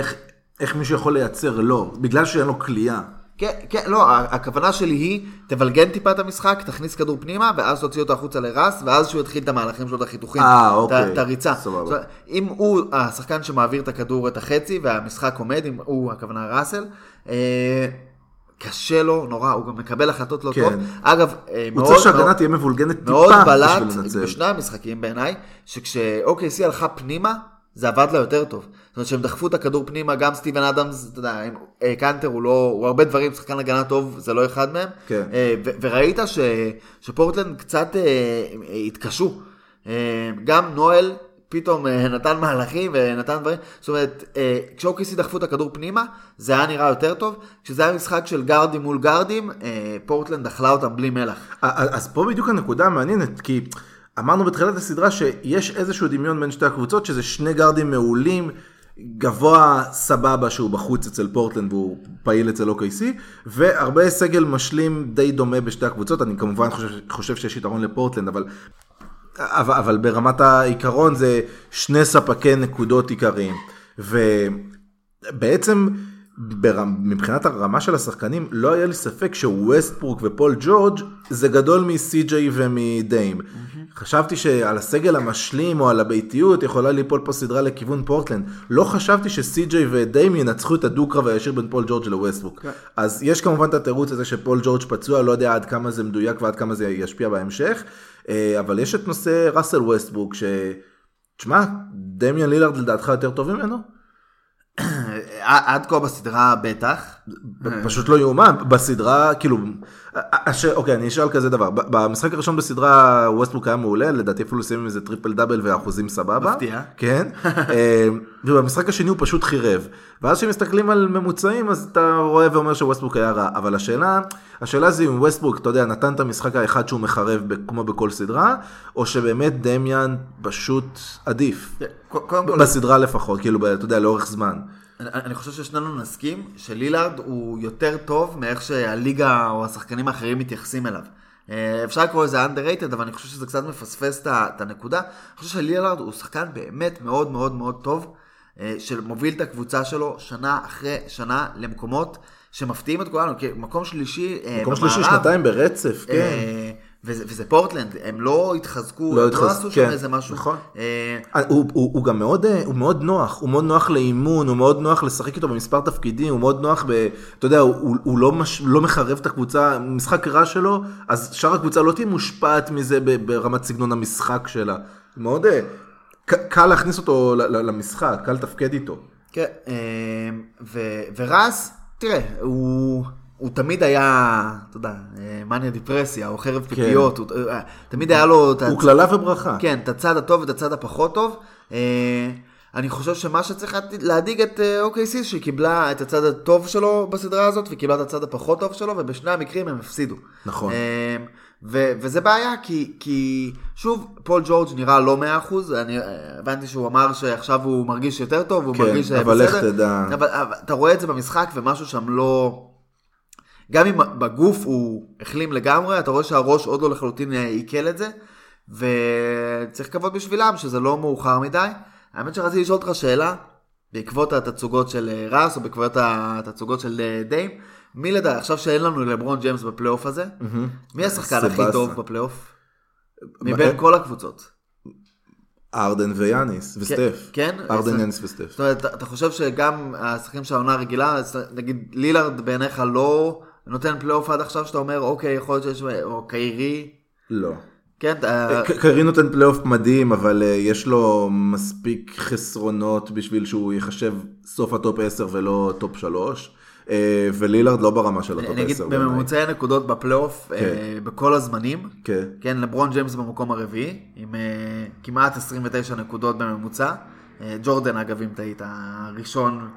איך- מישהו יכול לייצר לא, בגלל שאין לו כליאה. כן, כן, לא, הכוונה שלי היא, תבלגן טיפה את המשחק, תכניס כדור פנימה, ואז תוציא אותו החוצה לרס, ואז שהוא יתחיל את המהלכים שלו, את החיתוכים, אה, את אוקיי. את הריצה. סבבה. אם הוא השחקן שמעביר את הכדור את החצי, והמשחק עומד, אם הוא הכוונה ראסל, אה, קשה לו נורא, הוא גם מקבל החלטות לא כן. טוב. אגב, אה, הוא מאוד, צריך שההגנה מאוד- תהיה מבולגנת טיפה מאוד בלט בשביל לנצל. בשני המשחקים בעיניי, שכש-OKC הלכה פנימה, זה עבד לה יותר טוב. זאת אומרת שהם דחפו את הכדור פנימה, גם סטיבן אדמס, אתה יודע, אם- אה, קנטר הוא לא, הוא הרבה דברים, שחקן הגנה טוב, זה לא אחד מהם. כן. אה, ו- וראית ש- שפורטלנד קצת אה, התקשו. אה, גם נואל פתאום אה, נתן מהלכים ונתן דברים, זאת אומרת, אה, כשאוקיסי דחפו את הכדור פנימה, זה היה נראה יותר טוב. כשזה היה משחק של גארדים מול גארדים, אה, פורטלנד אכלה אותם בלי מלח. אז פה בדיוק הנקודה המעניינת, כי אמרנו בתחילת הסדרה שיש איזשהו דמיון בין שתי הקבוצות, שזה שני גארדים מעולים, גבוה סבבה שהוא בחוץ אצל פורטלנד והוא פעיל אצל OKC, והרבה סגל משלים די דומה בשתי הקבוצות, אני כמובן חושב, חושב שיש יתרון לפורטלנד, אבל, אבל, אבל ברמת העיקרון זה שני ספקי נקודות עיקריים. ובעצם בר... מבחינת הרמה של השחקנים לא היה לי ספק שווסטברוק ופול ג'ורג' זה גדול מסי.ג'יי ומדיים. חשבתי שעל הסגל המשלים או על הביתיות יכולה ליפול פה סדרה לכיוון פורטלנד. לא חשבתי שסי.ג'יי ודיים ינצחו את הדו-קרב הישיר בין פול ג'ורג' לווסטברוק. אז יש כמובן את התירוץ הזה שפול ג'ורג' פצוע, לא יודע עד כמה זה מדויק ועד כמה זה ישפיע בהמשך. אה, אבל יש את נושא ראסל ווסטברוק ש... תשמע, דמיאן לילארד לדעתך יותר טוב ממנו? עד כה בסדרה בטח. פשוט לא יאומן, בסדרה, כאילו, הש... אוקיי, אני אשאל כזה דבר. במשחק הראשון בסדרה ווסטברוק היה מעולה, לדעתי אפילו סיים עם איזה טריפל דאבל ואחוזים סבבה. מפתיע. כן. אה, ובמשחק השני הוא פשוט חירב. ואז כשמסתכלים על ממוצעים אז אתה רואה ואומר שווסטברוק היה רע. אבל השאלה, השאלה זה אם ווסטברוק, אתה יודע, נתן את המשחק האחד שהוא מחרב כמו בכל סדרה, או שבאמת דמיאן פשוט עדיף. בסדרה לפחות, כאילו, אתה יודע, לאורך זמן. אני, אני חושב ששנינו נסכים שלילארד הוא יותר טוב מאיך שהליגה או השחקנים האחרים מתייחסים אליו. אה, אפשר לקרוא לזה underrated, אבל אני חושב שזה קצת מפספס את הנקודה. אני חושב שלילארד הוא שחקן באמת מאוד מאוד מאוד טוב, אה, שמוביל את הקבוצה שלו שנה אחרי שנה למקומות שמפתיעים את כולנו, מקום שלישי אה, מקום שלישי במערב, שנתיים ברצף, כן. וזה, וזה פורטלנד, הם לא התחזקו, לא לא, התחז- עשו שם כן, איזה משהו. נכון. אה, אה, הוא, הוא, הוא גם מאוד, אה, הוא מאוד נוח, הוא מאוד נוח לאימון, הוא מאוד נוח לשחק איתו במספר תפקידים, הוא מאוד נוח ב... אתה יודע, הוא, הוא- לא, מש, לא מחרב את הקבוצה, משחק רע שלו, אז שאר הקבוצה לא תהיה מושפעת מזה ברמת סגנון המשחק שלה. מאוד אה, קל להכניס אותו למשחק, קל לתפקד איתו. כן, ו- ורז, תראה, הוא, הוא תמיד היה, אתה יודע, אה, מניה דיפרסיה, או חרב פיפיות, הוא, אה, תמיד היה לו הוא הצ- קללה וברכה. כן, את הצד הטוב ואת הצד הפחות טוב. אה, אני חושב שמה שצריך להד- להדאיג את OKC, שהיא קיבלה את הצד הטוב שלו בסדרה הזאת, וקיבלה את הצד הפחות טוב שלו, ובשני המקרים הם הפסידו. נכון. ו- וזה בעיה, כי, כי שוב, פול ג'ורג' נראה לא 100%, אני הבנתי שהוא אמר שעכשיו הוא מרגיש יותר טוב, הוא כן, מרגיש אה, אבל לך בסדר. תדע. אבל, אבל אתה רואה את זה במשחק, ומשהו שם לא... גם אם בגוף הוא החלים לגמרי, אתה רואה שהראש עוד לא לחלוטין אה, עיכל את זה, וצריך לקוות בשבילם שזה לא מאוחר מדי. האמת שרציתי לשאול אותך שאלה, בעקבות התצוגות של אה, רס, או בעקבות התצוגות של אה, דיים, מי לדעת, עכשיו שאין לנו לברון ג'יימס בפלייאוף הזה, מי השחקן הכי. טוב בפלייאוף? מבין כל הקבוצות. ארדן ויאניס וסטף. כן? ארדן, זה- יאניס וסטף. זאת אומרת, אתה- חושב שגם השחקנים של העונה הרגילה, נגיד לילארד בעיניך לא נותן פלייאוף עד עכשיו, שאתה אומר, אוקיי, יכול להיות שיש, או קיירי, לא. כן, אתה- ק- קיירי נותן פלייאוף מדהים, אבל אה, יש לו מספיק חסרונות בשביל שהוא ייחשב סוף הטופ 10 ולא טופ 3. ולילארד לא ברמה של הטופ אני אגיד 10. בעיניי. בממוצעי נקודות בפלייאוף, אה, בכל הזמנים, כן. כן, לברון ג'יימס במקום הרביעי, עם אה, כמעט 29 נקודות בממוצע. אה, ג'ורדן, אגב, אם טעית, הראשון,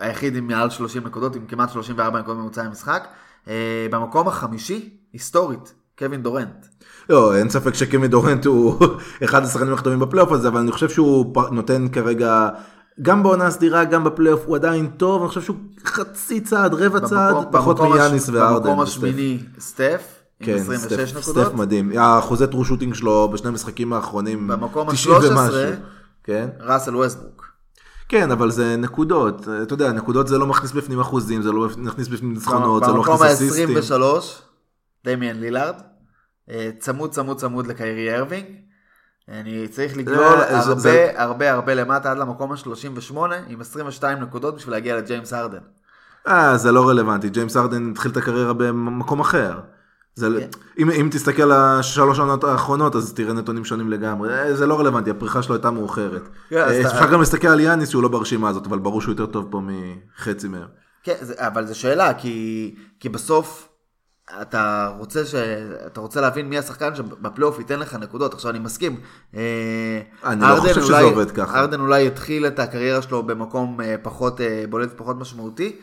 היחיד עם מעל 30 נקודות, עם כמעט 34 נקודות בממוצע למשחק. אה, במקום החמישי, היסטורית, קווין דורנט. לא, אין ספק שקמי דורנט הוא אחד השחקנים הכי טובים בפלייאוף הזה, אבל אני חושב שהוא נותן כרגע, גם בעונה הסדירה, גם בפלייאוף, הוא עדיין טוב, אני חושב שהוא חצי צעד, רבע צעד, במקום- פחות במקום הש- מיאניס וארדן. במקום. השמיני, סטף, כן, 26 סטף. סטף מדהים. האחוזי טרו שוטינג שלו בשני המשחקים האחרונים, במקום 90 ה-13, ומשהו. כן? ראסל ווסטברוק. כן, אבל זה נקודות, אתה יודע, נקודות זה לא מכניס בפנים אחוזים, זה לא מכניס בפנים ניצחונות, זה לא במקום מכניס אסיסטים. ה-23, דמיאן לילארד. אה, צמוד צמוד צמוד לקיירי ארווינג. אני צריך לגלול אה, זה- הרבה זה- הרבה הרבה למטה עד למקום ה-38 עם 22 נקודות בשביל להגיע לג'יימס ארדן. אה, זה לא רלוונטי, ג'יימס ארדן התחיל את הקריירה במקום אחר. זה, כן. אם, אם תסתכל על השלוש העונות האחרונות אז תראה נתונים שונים לגמרי, אה, זה לא רלוונטי, הפריחה שלו הייתה מאוחרת. כן, אז אה, אתה- אפשר גם להסתכל על יאניס שהוא לא ברשימה הזאת, אבל ברור שהוא יותר טוב פה מחצי מהם. כן, זה, אבל זו שאלה, כי, כי בסוף אתה רוצה, ש, אתה רוצה להבין מי השחקן שבפלייאוף ייתן לך נקודות. עכשיו אני מסכים. אה, אני לא ארדן חושב שזה אולי- עובד ככה. ארדן אולי יתחיל את הקריירה שלו במקום פחות בולט, פחות משמעותי,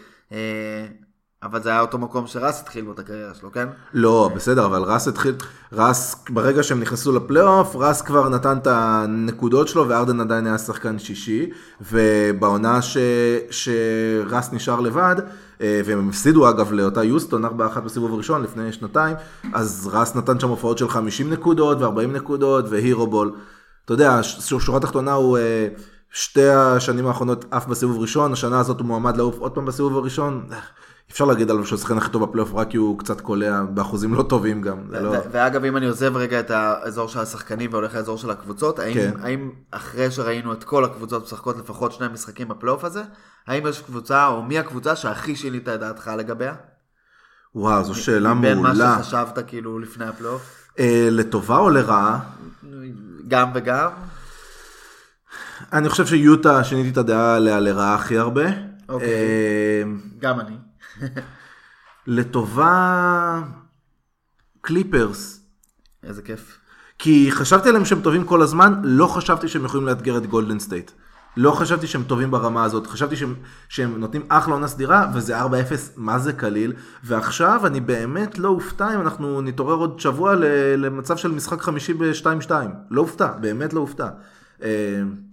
אבל זה היה אותו מקום שרס התחיל בו את הקריירה שלו, כן? לא, בסדר, אבל רס התחיל, רס, ברגע שהם נכנסו לפלייאוף, רס כבר נתן את הנקודות שלו, וארדן עדיין היה שחקן שישי, ובעונה ש, שרס נשאר לבד, אה, והם הפסידו אגב לאותה יוסטון 4-1 בסיבוב הראשון לפני שנתיים, אז רס נתן שם הופעות של 50 נקודות ו-40 נקודות והירו בול. אתה יודע, שורה תחתונה הוא אה, שתי השנים האחרונות עף בסיבוב ראשון, השנה הזאת הוא מועמד לעוף עוד פעם בסיבוב הראשון. אפשר להגיד עליו שהוא השחקן הכי טוב בפלייאוף רק כי הוא קצת קולע באחוזים לא טובים גם. לא... ו- ואגב, אם אני עוזב רגע את האזור של השחקנים והולך לאזור של הקבוצות, האם, כן. האם אחרי שראינו את כל הקבוצות משחקות לפחות שני משחקים בפלייאוף הזה, האם יש קבוצה, או מי הקבוצה שהכי שינית את דעתך לגביה? וואו, זו שאלה ממש מעולה. שחשבת כאילו לפני הפלייאוף? אה, לטובה או לרעה? גם וגם? אני חושב שיוטה שיניתי את הדעה עליה לרעה הכי הרבה. אוקיי. אה, גם אני. לטובה, קליפרס. איזה כיף. כי חשבתי עליהם שהם טובים כל הזמן, לא חשבתי שהם יכולים לאתגר את גולדן סטייט. לא חשבתי שהם טובים ברמה הזאת, חשבתי שהם, שהם נותנים אחלה עונה סדירה, וזה 4-0, מה זה קליל. ועכשיו אני באמת לא אופתע אם אנחנו נתעורר עוד שבוע למצב של משחק חמישי ב-2-2. לא אופתע, באמת לא אופתע. אה,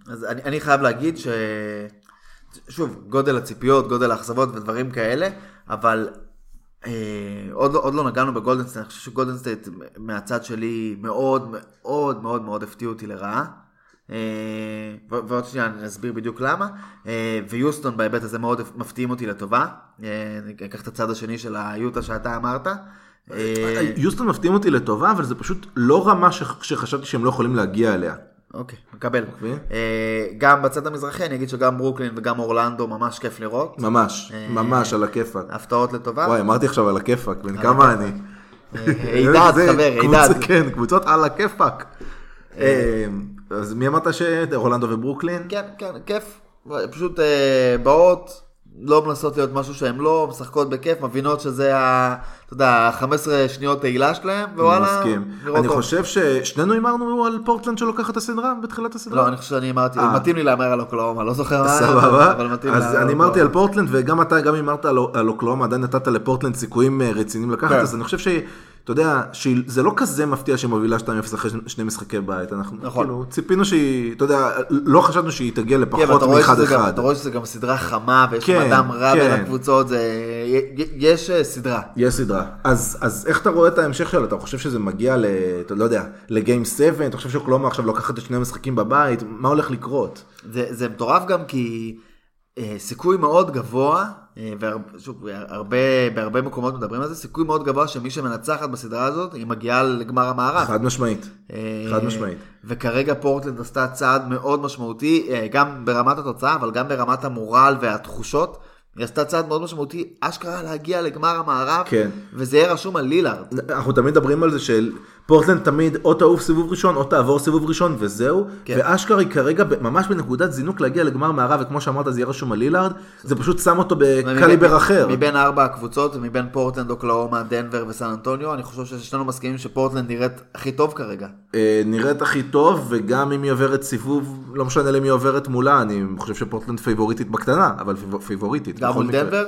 אז אני, אני חייב להגיד ש... שוב, גודל הציפיות, גודל האכזבות ודברים כאלה, אבל אה, עוד, לא- עוד לא נגענו בגולדן סטייט, אני חושב שגולדן סטייט מהצד שלי מאוד מאוד מאוד מאוד הפתיעו אותי לרעה. אה, ועוד שנייה אני אסביר בדיוק למה. אה, ויוסטון בהיבט הזה מאוד מפתיעים אותי לטובה. אה, אני אקח את הצד השני של היוטה שאתה אמרת. אה, יוסטון מפתיעים אותי לטובה, אבל זה פשוט לא רמה שחשבתי שהם לא יכולים להגיע אליה. אוקיי, מקבל. אה, גם בצד המזרחי אני אגיד שגם ברוקלין וגם אורלנדו ממש כיף לראות. ממש, ממש על הכיפאק. הפתעות לטובה. וואי, אמרתי עכשיו על הכיפאק, בן כמה אני. אה, הידד, זה חבר, הידד. כן, קבוצות על הכיפאק. אה, אז מי אמרת ש... רולנדו וברוקלין? כן, כן, כיף. פשוט אה, באות, לא מנסות להיות משהו שהן לא, משחקות בכיף, מבינות שזה ה... אתה יודע, ה-15 שניות תהילה שלהם, ווואלה, מסכים. אני טוב. חושב ששנינו הימרנו על פורטלנד שלוקחת את הסדרה בתחילת הסדרה. לא, אני חושב שאני אמרתי, אה. מתאים לי להמר על אוקלאומה, לא זוכר מה, סבבה. אבל מתאים אז אני אמרתי על פורטלנד וגם אתה גם הימרת על- על אוקלאומה עדיין נתת לפורטלנד סיכויים אה, רציניים לקחת כן. אז אני חושב שאתה יודע שזה לא כזה מפתיע שהיא מובילה 2-0 אחרי שני משחקי בית אנחנו נכון. כאילו ציפינו שהיא אתה יודע לא חשבנו שהיא תגיע כן, לפחות ואתה רואה מאחד שזה גם- אחד. אתה רואה שזה גם סדרה חמה, ויש כן, אדם רע בין כן. הקבוצות, זה... יש אה, סדרה. יש סדרה. אז, אז איך אתה רואה את ההמשך שלה? אתה חושב שזה מגיע ל... אתה לא יודע, לגיים 7? אתה חושב שאוקלאומה עכשיו לוקחת את שני המשחקים בבית? מה הולך לקרות? זה, זה מטורף גם כי סיכוי מאוד גבוה, אה, ושוב, הרבה, בהרבה מקומות מדברים על זה, סיכוי מאוד גבוה שמי שמנצחת בסדרה הזאת, היא מגיעה לגמר המערב. חד משמעית. אה, חד משמעית. וכרגע פורטלנד עשתה צעד מאוד משמעותי, אה, גם ברמת התוצאה, אבל גם ברמת המורל והתחושות. היא עשתה צעד מאוד משמעותי, אשכרה להגיע לגמר המערב, כן. וזה יהיה רשום על לילארד. אנחנו תמיד מדברים על זה של פורטלנד תמיד או תעוף סיבוב ראשון או תעבור סיבוב ראשון וזהו. כן. ואשכרה היא כרגע ממש בנקודת זינוק להגיע לגמר מערב וכמו שאמרת זה יהיה רשום על לילארד. זה פשוט שם אותו בקליבר מבין- אחר. מבין ארבע הקבוצות, ומבין פורטלנד, אוקלהומה, דנבר וסן אנטוניו, אני חושב ששנינו מסכימים שפורטלנד נראית הכי טוב כרגע. אה, נראית הכי טוב וגם אם היא עוברת סיבוב לא משנה למי היא עוברת מולה אני חושב שפורטלנד פייבוריטית בקטנה אבל פייב- פייבוריטית. גם מול. דנבר?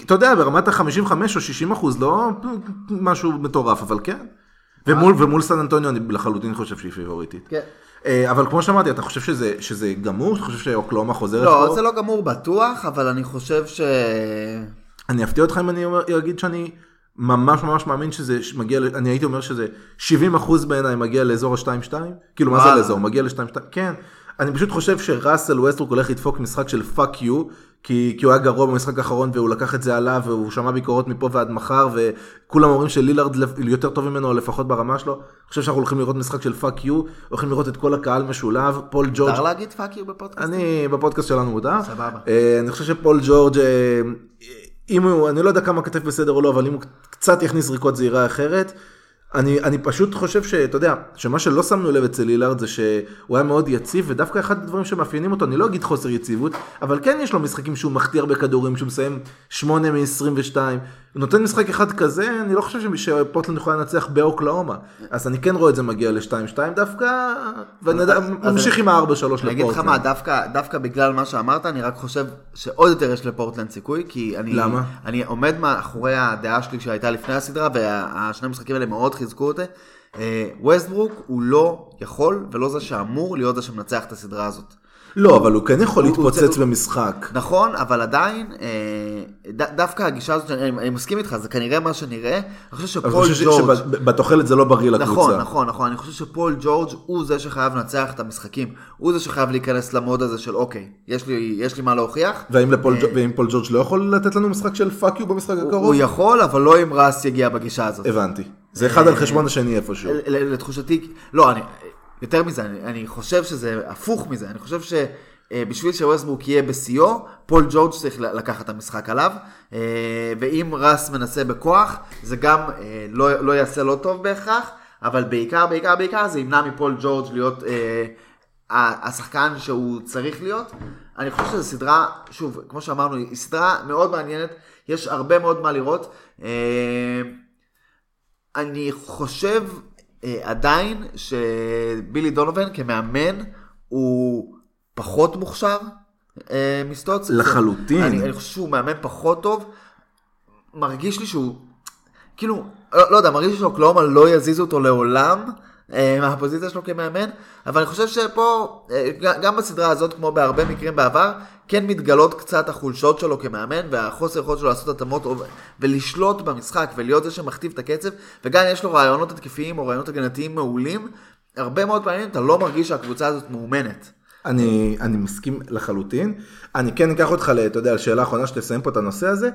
אתה יודע, ברמת ה-55 או 60 אחוז, לא משהו מטורף, אבל כן. ומול, ומול סן אנטוניו אני לחלוטין חושב שהיא פיבוריטית. כן. אה, אבל כמו שאמרתי, אתה חושב שזה, שזה גמור? אתה חושב שאוקלהומה חוזרת לא, פה? זה לא גמור בטוח, אבל אני חושב ש... אני אפתיע אותך אם אני אומר, אגיד שאני ממש ממש מאמין שזה מגיע, אני הייתי אומר שזה 70 אחוז בעיניי מגיע לאזור ה-2-2. כאילו, מה זה וואלה. לאזור? מגיע ל-2-2? כן. אני פשוט חושב שראסל ווסטברוק הולך לדפוק משחק של fuck you, כי, כי הוא היה גרוע במשחק האחרון והוא לקח את זה עליו והוא שמע ביקורות מפה ועד מחר וכולם אומרים שלילארד יותר טוב ממנו לפחות ברמה שלו. אני חושב שאנחנו הולכים לראות משחק של fuck you, הולכים לראות את כל הקהל משולב, פול ג'ורג' אפשר להגיד fuck you בפודקאסט? אני בפודקאסט שלנו מודע. סבבה. אה, אני חושב שפול ג'ורג', אה, אם הוא, אני לא יודע כמה הכתף בסדר או לא, אבל אם הוא קצת יכניס זריקות זה ייראה אחרת. אני, אני פשוט חושב שאתה יודע, שמה שלא שמנו לב אצל לילארד זה שהוא היה מאוד יציב, ודווקא אחד הדברים שמאפיינים אותו, אני לא אגיד חוסר יציבות, אבל כן יש לו משחקים שהוא מחטיא הרבה כדורים, שהוא מסיים 8 מ-22, הוא נותן משחק אחד כזה, אני לא חושב שפורטלנד יכולה לנצח באוקלהומה, אז אני כן רואה את זה מגיע ל-2-2 דווקא, ונמשיך עם ה-4-3 לפורטלנד. אני אגיד לך מה, דווקא, דווקא בגלל מה שאמרת, אני רק חושב שעוד יותר יש לפורטלנד סיכוי, כי אני, למה? אני עומד מאחורי הדעה שלי שהייתה לפני הסדרה, והשני המשחקים האלה מאוד חיזקו אותי. אה, ווסטברוק הוא לא יכול, ולא זה שאמור להיות זה שמנצח את הסדרה הזאת. לא, אבל הוא כן יכול הוא- הוא להתפוצץ במשחק. נכון, אבל עדיין, אה, ד, דווקא הגישה הזאת, אני, אני מסכים איתך, זה כנראה מה שנראה. אני חושב אני שפול חושב ג'ורג'... שבתוחלת זה לא בריא לקבוצה. נכון, נכון, נכון, אני חושב שפול ג'ורג' הוא זה שחייב לנצח את המשחקים. הוא זה שחייב להיכנס למוד הזה של אוקיי, יש לי, יש לי מה להוכיח. והאם לפול ג'- ואם פול ג'ורג' לא יכול לתת לנו משחק של fuck you במשחק הוא הקרוב? יכול, אבל לא אם רס יגיע בגישה הזאת. הבנתי. זה אחד על חשבון השני איפשהו. לתחושתי, לא, אני, יותר מזה, אני, אני חושב שזה הפוך מזה, אני חושב שבשביל שווסטברוק יהיה בשיאו, פול ג'ורג' צריך לקחת את המשחק עליו, אה, ואם רס מנסה בכוח, זה גם אה, לא, לא יעשה לא טוב בהכרח, אבל בעיקר, בעיקר, בעיקר זה ימנע מפול ג'ורג' להיות אה, השחקן שהוא צריך להיות. אני חושב שזו סדרה, שוב, כמו שאמרנו, היא סדרה מאוד מעניינת, יש הרבה מאוד מה לראות. אה, אני חושב אה, עדיין שבילי דונובן כמאמן הוא פחות מוכשר אה, מסטוץ. לחלוטין. אני, אני חושב שהוא מאמן פחות טוב. מרגיש לי שהוא, כאילו, לא, לא יודע, מרגיש לי שאוקלאומה לא יזיזו אותו לעולם. אה, מהפוזיציה שלו כמאמן, אבל אני חושב שפה, אה, גם בסדרה הזאת, כמו בהרבה מקרים בעבר, כן מתגלות קצת החולשות שלו כמאמן, והחוסר יכולת שלו לעשות התאמות ולשלוט במשחק ולהיות זה שמכתיב את הקצב, וגם יש לו רעיונות התקפיים או רעיונות הגנתיים מעולים, הרבה מאוד פעמים אתה לא מרגיש שהקבוצה הזאת מאומנת. אני, אני מסכים לחלוטין. אני כן אקח אותך, אתה יודע, לשאלה האחרונה שתסיים פה את הנושא הזה.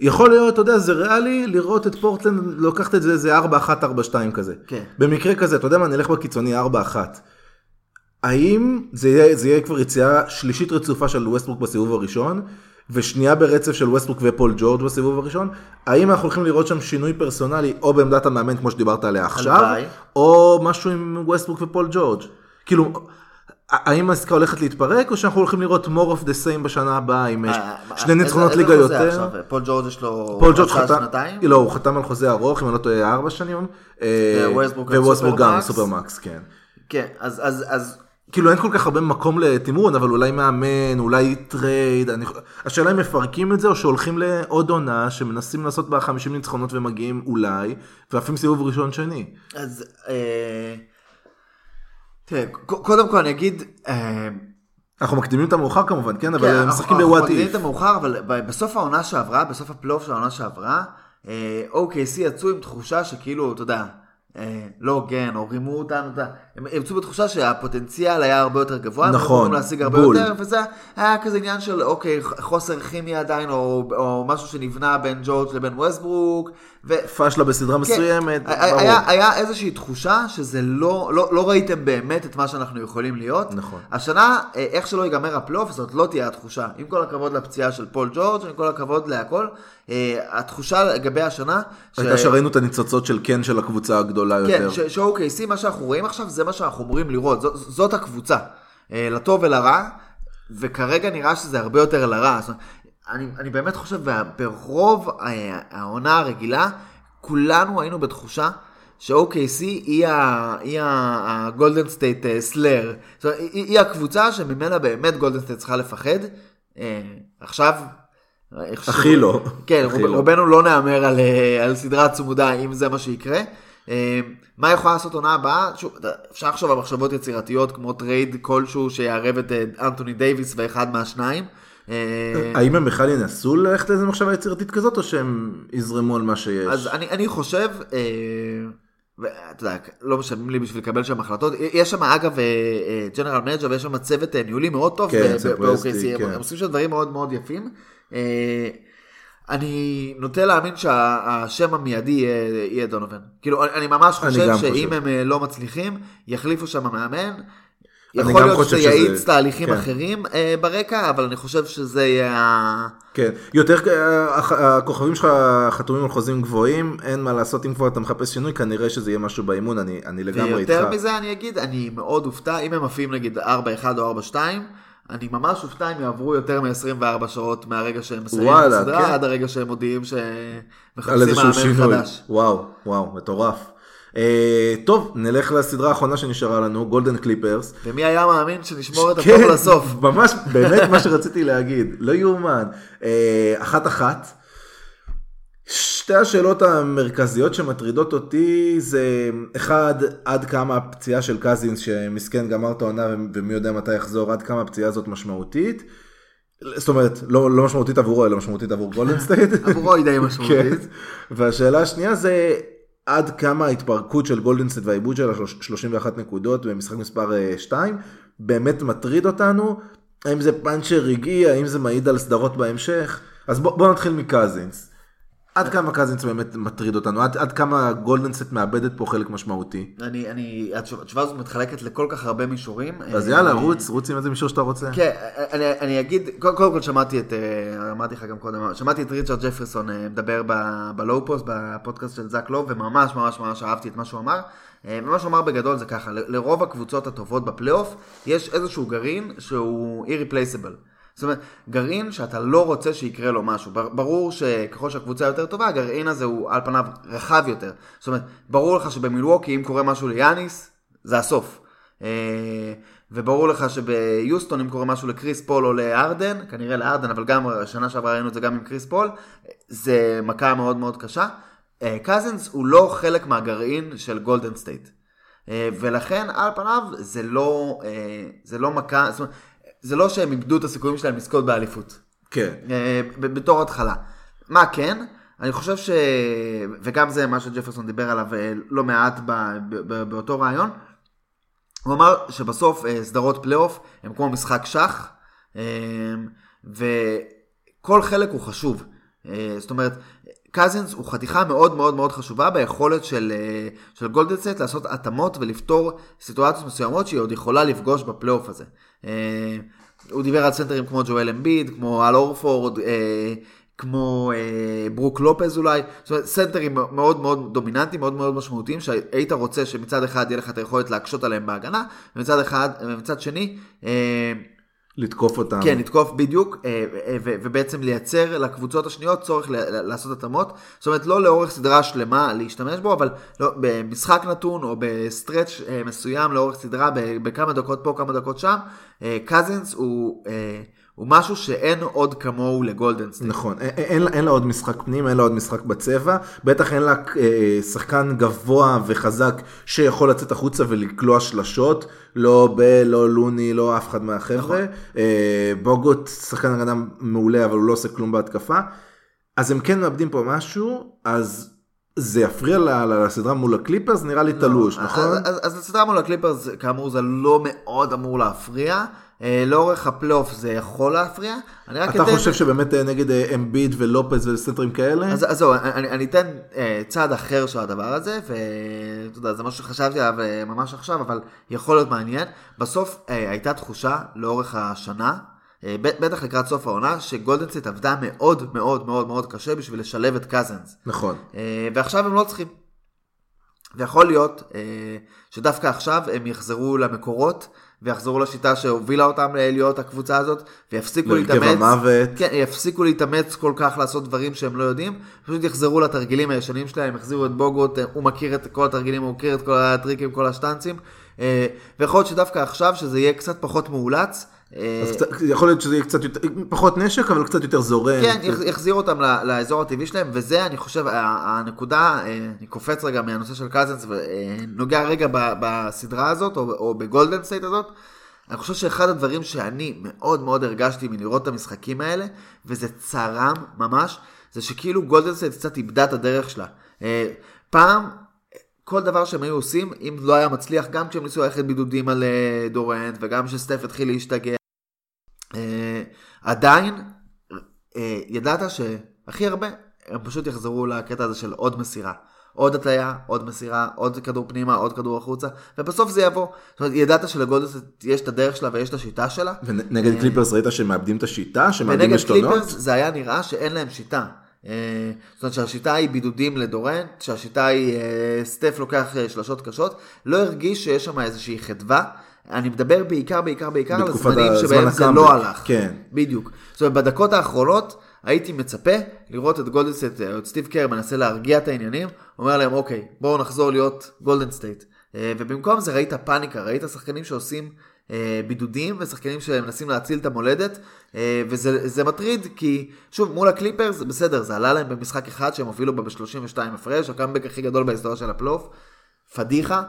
יכול להיות, אתה יודע, זה ריאלי לראות את פורטלנד לוקחת את זה איזה 4-1, 4-2 כזה. כן. במקרה כזה, אתה יודע מה, נלך בקיצוני 4-1. האם זה יהיה, זה יהיה כבר יציאה שלישית רצופה של ווסטברוק בסיבוב הראשון, ושנייה ברצף של ווסטברוק ופול ג'ורג' בסיבוב הראשון? האם אנחנו הולכים לראות שם שינוי פרסונלי, או בעמדת המאמן כמו שדיברת עליה עכשיו, הלוואי. או משהו עם ווסטברוק ופול ג'ורג'? כאילו, האם העסקה הולכת להתפרק, או שאנחנו הולכים לראות more of the same בשנה הבאה עם אה, שני איזה- ניצחונות ליגה יותר? פול ג'ורג' יש לו פול ג'ורג' חתם? לא, הוא חתם על חוזה ארוך, אם אני לא טועה, ארבע שנים, אה, וווסטברוק גם סופרמקס. סופרמקס, כן. כן, אז, אז, אז כאילו אין כל כך הרבה מקום לתמרון, אבל אולי מאמן, אולי טרייד, אני... השאלה אם מפרקים את זה, או שהולכים לעוד עונה, שמנסים לעשות בה 50 ניצחונות ומגיעים אולי, ועפים סיבוב ראשון שני. אז אה, תראה, קודם כל אני אגיד, אה, אנחנו מקדימים את המאוחר כמובן, כן, אבל כן, הם אנחנו- משחקים אנחנו ב what מקדימים if. את המאוחר, אבל בסוף העונה שעברה, בסוף הפלייאוף של העונה שעברה, אה, OKC יצאו עם תחושה שכאילו, אתה יודע, לא הוגן, או רימו אותנו, הם הם יצאו בתחושה שהפוטנציאל היה הרבה יותר גבוה, הם נכון, יכולים להשיג הרבה בול. יותר, וזה היה כזה עניין של, אוקיי, חוסר כימיה עדיין, או, או משהו שנבנה בין ג'ורג' לבין ווסטברוק, ו... פשלה בסדרה מסוימת, כן, היה, ברור. היה, היה איזושהי תחושה שזה לא, לא, לא ראיתם באמת את מה שאנחנו יכולים להיות. נכון. השנה, אה, איך שלא ייגמר הפלייאוף, זאת לא תהיה התחושה. עם כל הכבוד לפציעה של פול ג'ורג', עם כל הכבוד להכל, אה, התחושה לגבי השנה, ש... הייתה שראינו את הניצוצות של כן של הקבוצה הגדולה כן, יותר. ש- ש-OKC, מה שאנחנו רואים עכשיו, זה מה שאנחנו אמורים לראות. זאת, זאת הקבוצה. אה, לטוב ולרע, וכרגע נראה שזה הרבה יותר לרע. זאת אומרת, אני, אני באמת חושב, ברוב אה, העונה הרגילה, כולנו היינו בתחושה ש-OKC היא הגולדן סטייט slayer. זאת אומרת, היא, היא הקבוצה שממנה באמת גולדן סטייט צריכה לפחד. אה, עכשיו... הכי לא. כן, לא. רובנו לא נהמר על, אה, על סדרה צמודה אם זה מה שיקרה. אה, מה יכולה לעשות עונה הבאה? שוב, אפשר לחשוב על מחשבות יצירתיות כמו טרייד כלשהו שיערב את אה, אנטוני דייוויס ואחד מהשניים. אה, האם הם בכלל ינסו ללכת לאיזה מחשבה יצירתית כזאת, או שהם יזרמו על מה שיש? אז אני, אני חושב, אה, ואתה יודע, לא משלמים לי בשביל לקבל שם החלטות. יש שם אגב general manager ויש שם צוות אה, ניהולי מאוד טוב כן, ב-OKC, כן. הם עושים שם דברים מאוד מאוד יפים. אה, אני נוטה להאמין שהשם המיידי יהיה, דונובן. כאילו, אני, ממש חושב שאם. הם אה, לא מצליחים, יחליפו שם מאמן. יכול להיות שזה שזה- יאיץ תהליכים כן. אחרים אה, ברקע, אבל אני חושב שזה יהיה ה... כן, יותר אה, הכוכבים שלך חתומים על חוזים גבוהים, אין מה לעשות אם כבר אתה מחפש שינוי, כנראה שזה יהיה משהו באימון, אני, אני לגמרי איתך. ויותר מזה אני אגיד, אני מאוד אופתע, אם הם עפים נגיד 4-1 או 4-2, אני ממש אופתע אם יעברו יותר מ-24 שעות מהרגע שהם מסיימים את הסדרה, כן. עד הרגע שהם מודיעים שמחפשים מאמן. חדש. וואו, וואו, מטורף. אה, טוב, נלך לסדרה האחרונה שנשארה לנו, גולדן קליפרס. ומי היה מאמין שנשמור את כן, הטוב לסוף? ממש, באמת מה שרציתי להגיד, לא יאומן. אה, אחת אחת. שתי השאלות המרכזיות שמטרידות אותי זה אחד, עד כמה הפציעה של קזינס שמסכן גמר את העונה ומי יודע מתי יחזור, עד כמה הפציעה הזאת משמעותית. זאת אומרת, לא, לא משמעותית עבורו, אלא משמעותית עבור גולדן סטייט. עבורו היא די משמעותית. כן. והשאלה השנייה זה עד כמה ההתפרקות של גולדן סטייט והאיבוד של ה-31 נקודות במשחק מספר 2 באמת מטריד אותנו. האם זה פאנצ'ר רגעי, האם זה מעיד על סדרות בהמשך? אז בוא, בוא נתחיל מקזינס. עד כמה קזינס באמת מטריד אותנו? עד, עד כמה גולדן סטייט מאבדת פה חלק משמעותי? אני, אני, התשובה התשובה הזאת מתחלקת לכל כך הרבה מישורים. אז אה, יאללה, רוץ, רוץ עם איזה מישור שאתה רוצה. כן, אני, אני אגיד, קודם קודם כל שמעתי את, אה, אמרתי לך גם קודם, שמעתי את ריצ'רד ג'פרסון אה, מדבר בלואו פוסט, בפודקאסט של זאק לוב, וממש ממש ממש אהבתי את מה שהוא אמר. אה, ומה שהוא אמר בגדול זה ככה, לרוב הקבוצות הטובות בפלייאוף, יש איזשהו גרעין שהוא irreplaceable. זאת אומרת, גרעין שאתה לא רוצה שיקרה לו משהו. ברור שככל שהקבוצה יותר טובה, הגרעין הזה הוא על פניו רחב יותר. זאת אומרת, ברור לך שבמילווקי, אם קורה משהו ליאניס, זה הסוף. אה, וברור לך שביוסטון, אם קורה משהו לקריס פול או לארדן, כנראה לארדן, אבל גם שנה שעברה ראינו את זה גם עם קריס פול, זה מכה מאוד מאוד קשה. קזינס הוא לא חלק מהגרעין של גולדן סטייט. ולכן על פניו זה לא, זה לא מכה, זאת אומרת, זה לא שהם איבדו את הסיכויים שלהם לזכות באליפות. כן. בתור התחלה. מה כן? אני חושב ש... וגם זה מה שג'פרסון דיבר עליו לא מעט באותו רעיון. הוא אמר שבסוף סדרות פלייאוף הם כמו משחק שח, וכל חלק הוא חשוב. זאת אומרת, קזינס הוא חתיכה מאוד מאוד מאוד חשובה ביכולת של, אה, של גולדן סטייט לעשות התאמות ולפתור סיטואציות מסוימות שהיא עוד יכולה לפגוש בפלייאוף הזה. אה, הוא דיבר על סנטרים כמו ג'ואל אמביד, כמו אל אורפורד, אה, כמו ברוק לופז אולי, זאת אומרת סנטרים מאוד מאוד דומיננטיים, מאוד מאוד משמעותיים, שהיית רוצה שמצד אחד יהיה לך את היכולת להקשות עליהם בהגנה, ומצד אחד, ומצד שני, לתקוף אותם. כן, לתקוף בדיוק, אה, אה, ובעצם לייצר לקבוצות השניות צורך לעשות התאמות. זאת אומרת, לא לאורך סדרה שלמה להשתמש בו, אבל לא, במשחק נתון או ב-stretch אה, מסוים לאורך סדרה, בכמה דקות פה, כמה דקות שם, קזינס הוא... הוא משהו שאין עוד כמוהו לגולדן סטייט. נכון, אין, אין, אין לה עוד משחק פנים, אין לה עוד משחק בצבע, בטח אין לה אה, שחקן גבוה וחזק שיכול לצאת החוצה ולקלוע שלשות, לא בל, לא לוני, לא אף אחד מהחבר'ה. נכון. אה, בוגוט שחקן הגנה מעולה, אבל הוא לא עושה כלום בהתקפה. אז הם כן מאבדים פה משהו, אז זה יפריע לסדרה מול הקליפרס? נראה לי לא, תלוש, נכון? אז, אז, אז הסדרה מול הקליפרס, כאמור, זה לא מאוד אמור להפריע. אה, לאורך הפלייאוף זה יכול להפריע. אתה חושב שבאמת אה, נגד אה, אמביד ולופז וסנטרים כאלה? אז זהו, אני, אני אתן צעד אחר של הדבר הזה, ואתה יודע, זה משהו שחשבתי עליו ממש עכשיו, אבל יכול להיות מעניין. בסוף הייתה תחושה לאורך השנה, בטח לקראת סוף העונה, שגולדנסט עבדה מאוד מאוד מאוד מאוד קשה בשביל לשלב את קזנס. נכון. ועכשיו הם לא צריכים. ויכול להיות שדווקא עכשיו הם יחזרו למקורות. ויחזרו לשיטה שהובילה אותם להיות הקבוצה הזאת, ויפסיקו להתאמץ, המוות. כן, יפסיקו להתאמץ כל כך לעשות דברים שהם לא יודעים, פשוט יחזרו לתרגילים הישנים שלהם, יחזירו את בוגוט, הוא מכיר את כל התרגילים, הוא מכיר את כל הטריקים, כל השטנצים, אה, ויכול להיות שדווקא עכשיו שזה יהיה קצת פחות מאולץ, אה, אז קצת, יכול להיות שזה יהיה קצת יותר, פחות נשק, אבל קצת יותר זורם. כן, יחזיר אותם לאזור הטבעי שלהם, וזה, אני חושב, הנקודה, אה, אני קופץ רגע מהנושא של קזינס, ונוגע רגע בסדרה הזאת, או, בגולדן סטייט הזאת. אני חושב שאחד הדברים שאני מאוד מאוד הרגשתי מלראות את המשחקים האלה, וזה צרם ממש, זה שכאילו גולדן סטייט קצת איבדה את הדרך שלה. אה, פעם, כל דבר שהם היו עושים, אם לא היה מצליח, גם כשהם ניסו ללכת בידודים על דורנט, וגם כשסטף התחיל להשתגע, אה, עדיין אה, ידעת שהכי הרבה הם פשוט יחזרו לקטע הזה של עוד מסירה. עוד הטיה, עוד מסירה, עוד כדור פנימה, עוד כדור החוצה, ובסוף זה יבוא. זאת אומרת, ידעת שלגולדס יש את הדרך שלה ויש את השיטה שלה. ונגד אה, קליפרס ראית שהם מאבדים את השיטה? שמאבדים עשתונות? ונגד קליפרס זה היה נראה שאין להם שיטה. זאת אומרת שהשיטה היא בידודים לדורנט, שהשיטה היא סטף לוקח שלשות קשות, לא הרגיש שיש שם איזושהי חדווה. אני מדבר בעיקר, בעיקר, בעיקר על הזמנים שבהם זה לא הלך. כן. בדיוק. זאת אומרת, בדקות האחרונות הייתי מצפה לראות את גולדן סטייט, או את סטיב קר מנסה להרגיע את העניינים, אומר להם, אוקיי, בואו נחזור להיות גולדן סטייט. אה, ובמקום זה ראית פאניקה, ראית שחקנים שעושים אה, בידודים ושחקנים שמנסים להציל את המולדת, אה, וזה מטריד כי, שוב, מול הקליפרס, בסדר, זה עלה להם במשחק אחד שהם הובילו בה ב-32 הפרש, הקאמבק הכי גדול בהיסטוריה של הפלייאוף, פדיחה,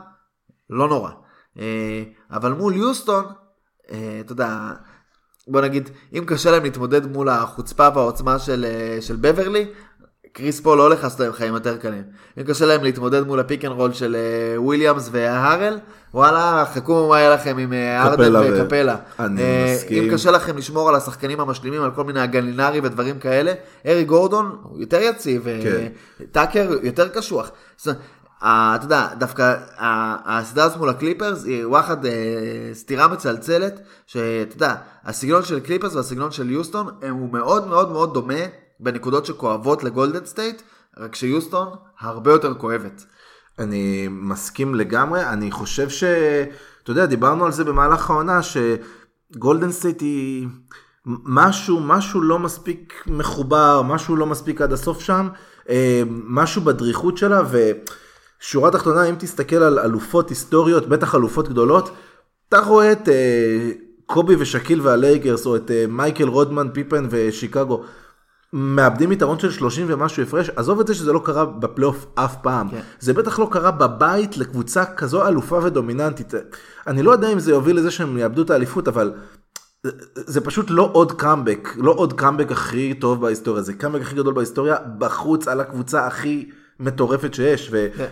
לא נורא. אה, אבל מול יוסטון, אה, אתה יודע, בוא נגיד, אם קשה להם להתמודד מול החוצפה והעוצמה של, אה, של בברלי, קריס פול לא הולך לעשות להם חיים יותר קלים. אם קשה להם להתמודד מול ה-pick and roll של וויליאמס והארל, וואלה, חכו מה יהיה לכם עם ארדן וקפלה. אני מסכים. אם קשה לכם לשמור על השחקנים המשלימים, על כל מיני הגלינרי ודברים כאלה, אריק גורדון הוא יותר יציב, כן. טאקר יותר קשוח. אתה יודע, דווקא הסדרה הזאת מול הקליפרס היא וואחד אה, סתירה מצלצלת, שאתה יודע, הסגנון של קליפרס והסגנון של יוסטון הוא מאוד מאוד מאוד דומה בנקודות שכואבות לגולדן סטייט, רק שיוסטון הרבה יותר כואבת. אני מסכים לגמרי, אני חושב ש... אתה יודע, דיברנו על זה במהלך העונה, שגולדן סטייט היא... משהו, משהו לא מספיק מחובר, משהו לא מספיק עד הסוף שם, אה, משהו בדריכות שלה, ושורה תחתונה, אם תסתכל על אלופות היסטוריות, בטח אלופות גדולות, אתה רואה את אה, קובי ושקיל והלייקרס, או את אה, מייקל רודמן, פיפן ושיקגו. מאבדים יתרון של 30 ומשהו הפרש, עזוב את זה שזה לא קרה בפלייאוף אף פעם, כן. זה בטח לא קרה בבית לקבוצה כזו אלופה ודומיננטית. אני לא יודע אם זה יוביל לזה שהם יאבדו את האליפות, אבל זה פשוט לא עוד קאמבק, לא עוד קאמבק הכי טוב בהיסטוריה, זה קאמבק הכי גדול בהיסטוריה, בחוץ על הקבוצה הכי מטורפת שיש. ו... כן.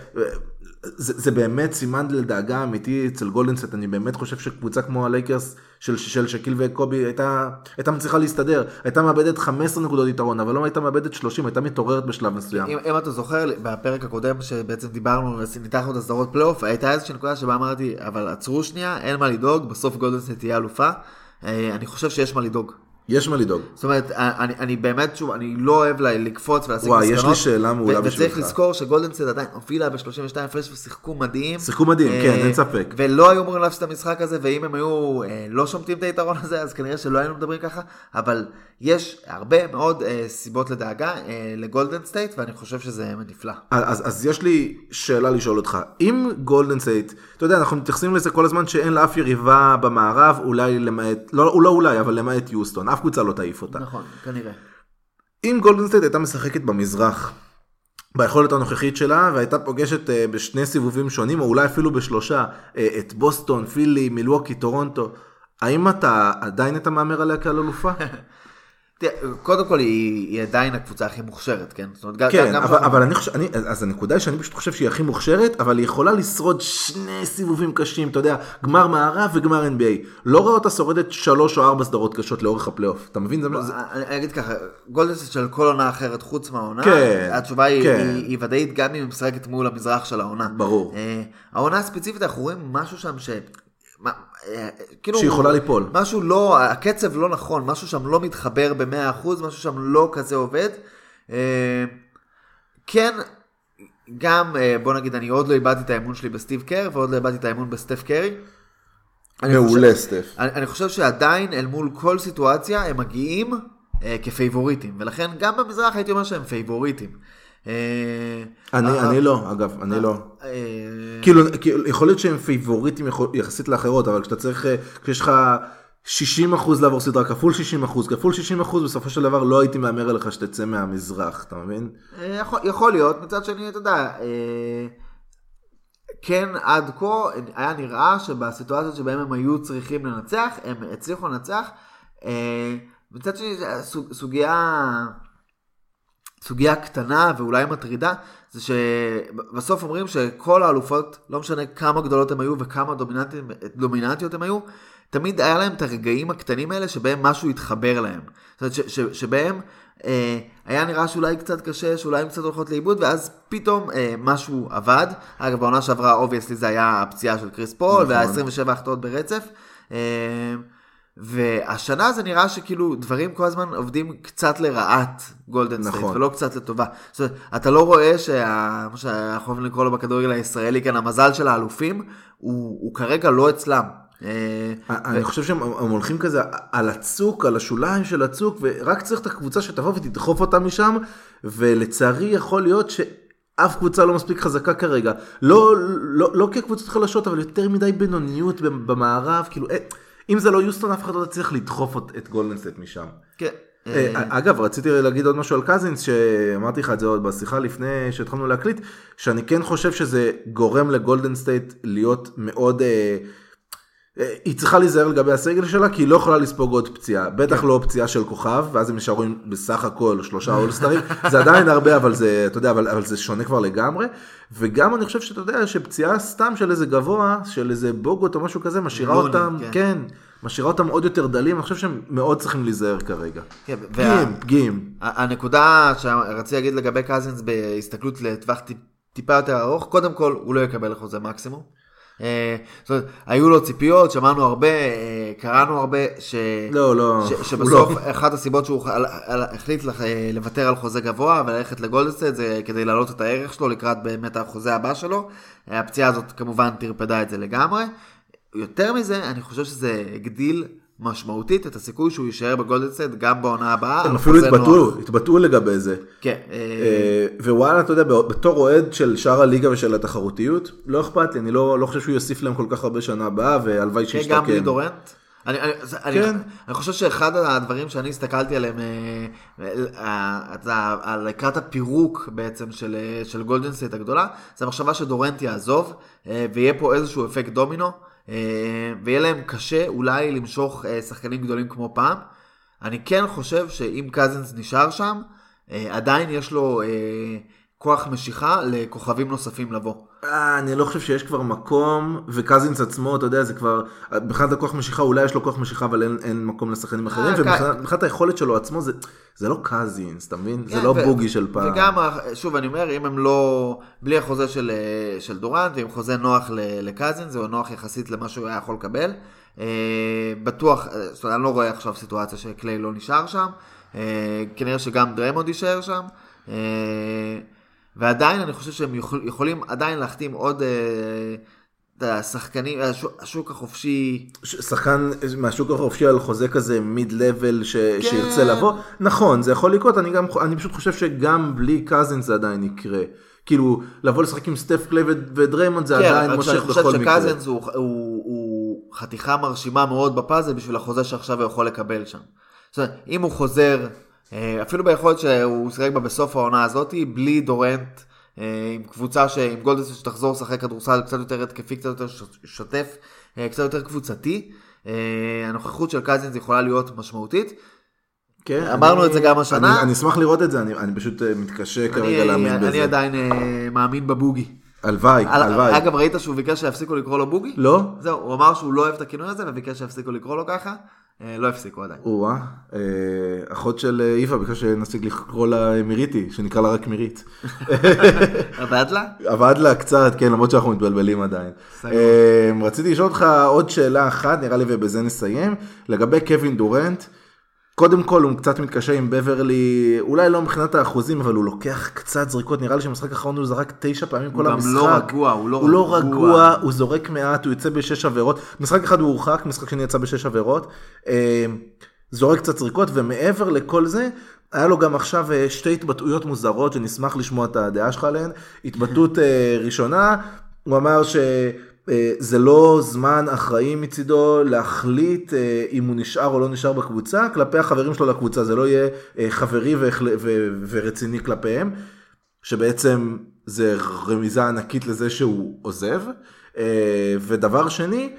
זה, זה באמת סימן לדאגה אמיתי אצל גולדן סטייט, אני באמת חושב שקבוצה כמו הלייקרס של, של שקיל וקובי הייתה, הייתה מצליחה להסתדר, הייתה מאבדת 15 נקודות יתרון, אבל לא הייתה מאבדת 30, הייתה מתעוררת בשלב מסוים. אם, אם אתה זוכר, בפרק הקודם שבעצם דיברנו, ניתחנו את הסדרות פלייאוף, הייתה איזושהי נקודה שבה אמרתי, אבל עצרו שנייה, אין מה לדאוג, בסוף גולדן סטייט תהיה אלופה. אה, אני חושב שיש מה לדאוג. יש מה לדאוג. זאת אומרת, אני, אני באמת, שוב, אני לא אוהב לקפוץ וואי, מסקנות. יש לי שאלה מעולה ו- וצריך בשבילך. לזכור שגולדן סטייט עדיין הובילה ב-32 הפרש ושיחקו מדהים. שיחקו מדהים, אה, כן, אין ספק. ולא היו אמורים להפסיד את המשחק הזה, ואם הם היו אה, לא שומטים את היתרון הזה, אז כנראה שלא היינו מדברים ככה, אבל יש הרבה מאוד אה, סיבות לדאגה אה, לגולדן סטייט, ואני חושב שזה נפלא. אז, אז יש לי שאלה לשאול אותך, אם גולדן סטייט, אתה יודע, אנחנו מתייחסים לזה כל הזמן שאין לאף יריבה במערב, אולי למעט, לא, לא אולי, אבל למעט יוסטון, אף קבוצה לא תעיף אותה. נכון, כנראה. אם גולדן סטייט הייתה משחקת במזרח, ביכולת הנוכחית שלה, והייתה פוגשת אה, בשני סיבובים שונים, או אולי אפילו בשלושה, אה, את בוסטון, פילי, מילווקי, טורונטו, האם אתה עדיין אתה מהמר עליה כעל אלופה? קודם כל היא, היא עדיין הקבוצה הכי מוכשרת, כן? זאת אומרת, כן, גם אבל, אבל אני חושב, אני, אז הנקודה היא שאני פשוט חושב שהיא הכי מוכשרת, אבל היא יכולה לשרוד שני סיבובים קשים, אתה יודע, גמר מערב וגמר NBA. לא רואה אותה שורדת שלוש או ארבע סדרות קשות לאורך הפלייאוף, אתה מבין? זה, זה, אני אני אגיד ככה, גולדן סטייט של כל עונה אחרת חוץ מהעונה, כן, התשובה היא, כן. היא, היא ודאית גם אם היא משחקת מול המזרח של העונה. ברור. אה, העונה הספציפית אנחנו רואים משהו שם ש... כאילו, שיכולה ליפול. משהו לא, הקצב לא נכון, משהו שם לא מתחבר ב-100%, משהו שם לא כזה עובד. אה, כן, גם, אה, בוא נגיד, אני עוד לא איבדתי את האמון שלי בסטיב קר, ועוד לא איבדתי את האמון בסטף קרי. מעולה, סטף. אני, אני חושב שעדיין אל מול כל סיטואציה הם מגיעים אה, כפייבוריטים, ולכן גם במזרח הייתי אומר שהם פייבוריטים. אה, אני, אה, אני לא, אגב, אני לא. אה, כאילו, כאילו, יכול להיות שהם פייבוריטים יחסית לאחרות, אבל כשאתה צריך, אה, כשיש לך 60% לעבור סדרה כפול 60%, כפול 60%, בסופו של דבר לא הייתי מהמר עליך שתצא מהמזרח, אתה מבין? אה, יכול, יכול להיות, מצד שני, אתה יודע, אה, כן, עד כה היה נראה שבסיטואציות שבהן הם היו צריכים לנצח, הם הצליחו לנצח. אה, מצד שני, סוג- סוגיה, סוגיה קטנה ואולי מטרידה, זה שבסוף אומרים שכל האלופות, לא משנה כמה גדולות הן היו וכמה דומיננטיות, הן היו, תמיד היה להם את הרגעים הקטנים האלה שבהם משהו התחבר להם. זאת אומרת, ש, ש, שבהם אה, היה נראה שאולי קצת קשה, שאולי הם קצת הולכות לאיבוד, ואז פתאום אה, משהו עבד. אגב, בעונה שעברה, obviously זה היה הפציעה של קריס פול, נכון. וה-27 החטאות ברצף. אה, והשנה זה נראה שכאילו דברים כל הזמן עובדים קצת לרעת גולדן סטייט, נכון. ולא קצת לטובה. זאת אומרת, אתה לא רואה שה... מה שאנחנו אוהבים לקרוא לו בכדורגל הישראלי כאן, המזל של האלופים, הוא, הוא כרגע לא אצלם. אה, אני חושב שהם הם הולכים כזה על הצוק, על השוליים של הצוק, ורק צריך את הקבוצה שתבוא ותדחוף אותם משם, ולצערי יכול להיות שאף קבוצה לא מספיק חזקה כרגע. לא, לא, לא כקבוצות חלשות, אבל יותר מדי בינוניות במערב, כאילו, אה, אם זה לא יוסטון, אף אחד לא צריך לדחוף את- גולדן סטייט משם. כן. אה, אגב, רציתי להגיד עוד משהו על קזינס, שאמרתי לך את זה עוד בשיחה לפני שהתחלנו להקליט, שאני כן חושב שזה גורם לגולדן סטייט להיות מאוד... אה, אה, היא צריכה להיזהר לגבי הסגל שלה, כי היא לא יכולה לספוג עוד פציעה. בטח לא פציעה של כוכב, ואז הם נשארו עם בסך הכל שלושה אולסטרים. זה עדיין הרבה, אבל זה, אתה יודע, אבל, אבל זה שונה כבר לגמרי. וגם אני חושב שאתה יודע, שפציעה סתם של איזה גבוה, של איזה בוגוט או משהו כזה, משאירה לוני, אותם, כן. כן, משאירה אותם עוד יותר דלים, אני חושב שהם מאוד צריכים להיזהר כרגע. כן, פגיעים, פגיעים. הנקודה שרציתי להגיד לגבי קזינס בהסתכלות לטווח טיפ, טיפה יותר ארוך, קודם כל הוא לא יקבל חוזה מקסימום. אה, זאת אומרת, היו לו ציפיות, שמענו הרבה, אה, קראנו הרבה, ש... לא, לא, ש, שבסוף לא. אחת הסיבות שהוא על, על, החליט לח, אה, לוותר על חוזה גבוה וללכת לגולדן סטייט זה כדי להעלות את הערך שלו לקראת באמת החוזה הבא שלו. הפציעה הזאת כמובן טרפדה את זה לגמרי. יותר מזה, אני חושב שזה הגדיל משמעותית את הסיכוי שהוא יישאר בגולדן סטייט גם בעונה הבאה. הם אפילו התבטאו. התבטאו לגבי זה. כן, אה, אה, ווואלה, אתה יודע, בתור אוהד של שאר הליגה ושל התחרותיות, לא אכפת לי, אני לא לא חושב שהוא יוסיף להם כל כך הרבה שנה הבאה, והלוואי כן, שישתקם. גם בלי דורנט. אני, אני, כן. אני חושב שאחד הדברים שאני הסתכלתי עליהם, אה, על לקראת הפירוק בעצם של, של גולדן סטייט הגדולה, זה המחשבה שדורנט יעזוב, ויהיה פה איזשהו אפקט דומינו, ויהיה להם קשה אולי למשוך אה, שחקנים גדולים כמו פעם. אני כן חושב שאם קזינס נשאר שם, אה, עדיין יש לו אה, כוח משיכה לכוכבים נוספים לבוא. אה, אני לא חושב שיש כבר מקום, וקזינס עצמו, אתה יודע, זה כבר, מבחינת הכוח משיכה, אולי יש לו כוח משיכה, אבל אין, אין מקום לשחקנים אחרים, אה, ומבחינת מבחינת היכולת שלו עצמו, זה, זה לא קזינס, אתה מבין? זה כן, לא ו- בוגי של פעם. וגם, שוב, אני אומר, אם הם לא, בלי החוזה של, אה, של דורנט, ועם חוזה נוח ל- לקזין, זה נוח יחסית למה שהוא היה יכול לקבל. אה, בטוח, אה, זאת אומרת, אני לא רואה עכשיו סיטואציה שקליי לא נשאר שם. אה, כנראה שגם דריימונד יישאר שם. אה, ועדיין אני חושב שהם יכול, יכולים עדיין להחתים עוד אה, את השחקנים, השוק, השוק החופשי. שחקן מהשוק החופשי על חוזה כזה מיד לבל ש... כן. שירצה לבוא, נכון זה יכול לקרות, אני גם, אני פשוט חושב שגם בלי קזינס זה עדיין יקרה. כאילו לבוא לשחק עם סטף קליי ו- ודריימונד זה עדיין כן, רק מושך חושב בכל מקרה. שקזינס הוא, הוא, הוא חתיכה מרשימה מאוד בפאזל בשביל החוזה שעכשיו הוא יכול לקבל שם. זאת אומרת, אם הוא חוזר, אה, אפילו ביכולת שהוא שיחק בה בסוף העונה הזאת, בלי דורנט, אה, עם קבוצה, ש- עם גולדס שתחזור לשחק כדורסל קצת יותר התקפי, קצת יותר שוטף, אה, קצת יותר קבוצתי, אה, הנוכחות של קזינס יכולה להיות משמעותית. כן, אמרנו אני- את זה גם השנה. אני, אני אשמח לראות את זה, אני, אני פשוט אה, מתקשה כרגע אני, להאמין אני בזה. עדיין אה, מאמין בבוגי. הלוואי, הלוואי. אגב, ראית שהוא ביקש שיפסיקו לקרוא לו בוגי? לא? זהו, הוא אמר שהוא לא אוהב את הכינוי הזה וביקש שיפסיקו לקרוא לו ככה. אה, לא הפסיקו עדיין. או-אה, אה, אחות של אה, איווה ביקשה שנפסיק לקרוא לה מיריתי, שנקרא לה רק מירית. עבד לה? עבד לה קצת, כן, למרות שאנחנו מתבלבלים עדיין. רציתי לשאול אותך עוד שאלה אחת, נראה לי ובזה נסיים, לגבי קווין דורנט. קודם כל הוא קצת מתקשה עם בברלי, אולי לא מבחינת האחוזים, אבל הוא לוקח קצת זריקות, נראה לי שבמשחק האחרון הוא זרק תשע פעמים כל גם המשחק. לא רגוע, הוא לא הוא לא רגוע. רגוע, הוא זורק מעט, הוא יוצא בשש עבירות. משחק אחד הוא הורחק, משחק שני יצא בשש עבירות. אה, זורק קצת זריקות, ומעבר לכל זה, היה לו גם עכשיו אה, שתי התבטאויות מוזרות שנשמח לשמוע את הדעה שלך עליהן. התבטאות אה, ראשונה, הוא אמר שזה לא זמן אחראי מצידו להחליט אה, אם הוא נשאר או לא נשאר בקבוצה, כלפי החברים שלו לקבוצה, זה לא יהיה אה, חברי ורציני כלפיהם. שבעצם זה רמיזה ענקית לזה שהוא עוזב. אה, ודבר שני,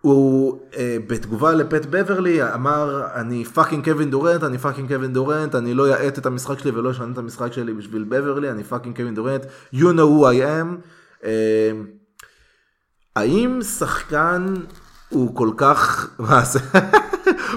הוא אה, בתגובה לפט בברלי אמר אני fucking קווין דורנט, אני fucking קווין דורנט, אני לא אאט את המשחק שלי ולא אשנה את המשחק שלי בשביל בברלי, אני fucking קווין דורנט, you know who I am. אה, האם שחקן הוא כל כך, מה זה,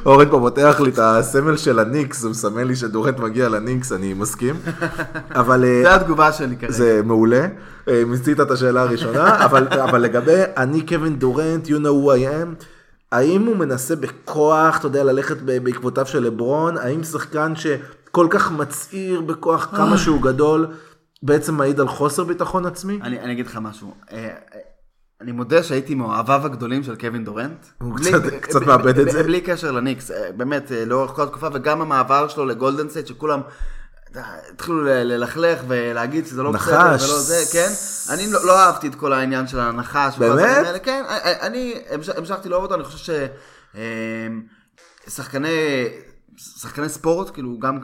אורן פה פותח לי את הסמל של הניקס, הוא מסמן לי שדורנט מגיע לניקס, אני מסכים. אבל אה, זה התגובה שלי כרגע. זה מעולה, אה, מיצית את השאלה הראשונה, אבל, אבל לגבי אני קווין דורנט, you know who I am, האם הוא מנסה בכוח, אתה יודע, ללכת בעקבותיו של לברון, האם שחקן שכל כך מצהיר בכוח כמה שהוא גדול, בעצם מעיד על חוסר ביטחון עצמי? אני אני אגיד לך משהו. אני מודה שהייתי מאוהביו הגדולים של קווין דורנט. הוא בלי- קצת- קצת מאבד את זה. בלי קשר לניקס, אה, באמת, אה, לאורך כל התקופה, וגם המעבר שלו לגולדן סטייט, שכולם אה, התחילו ללכלך ולהגיד שזה לא נחש. בסדר ולא זה, כן? אני לא לא אהבתי את כל העניין של הנחש. באמת? האלה, כן, אני המש- המשכתי לאהוב אותו, אני חושב ששחקני שחקני ספורט, כאילו גם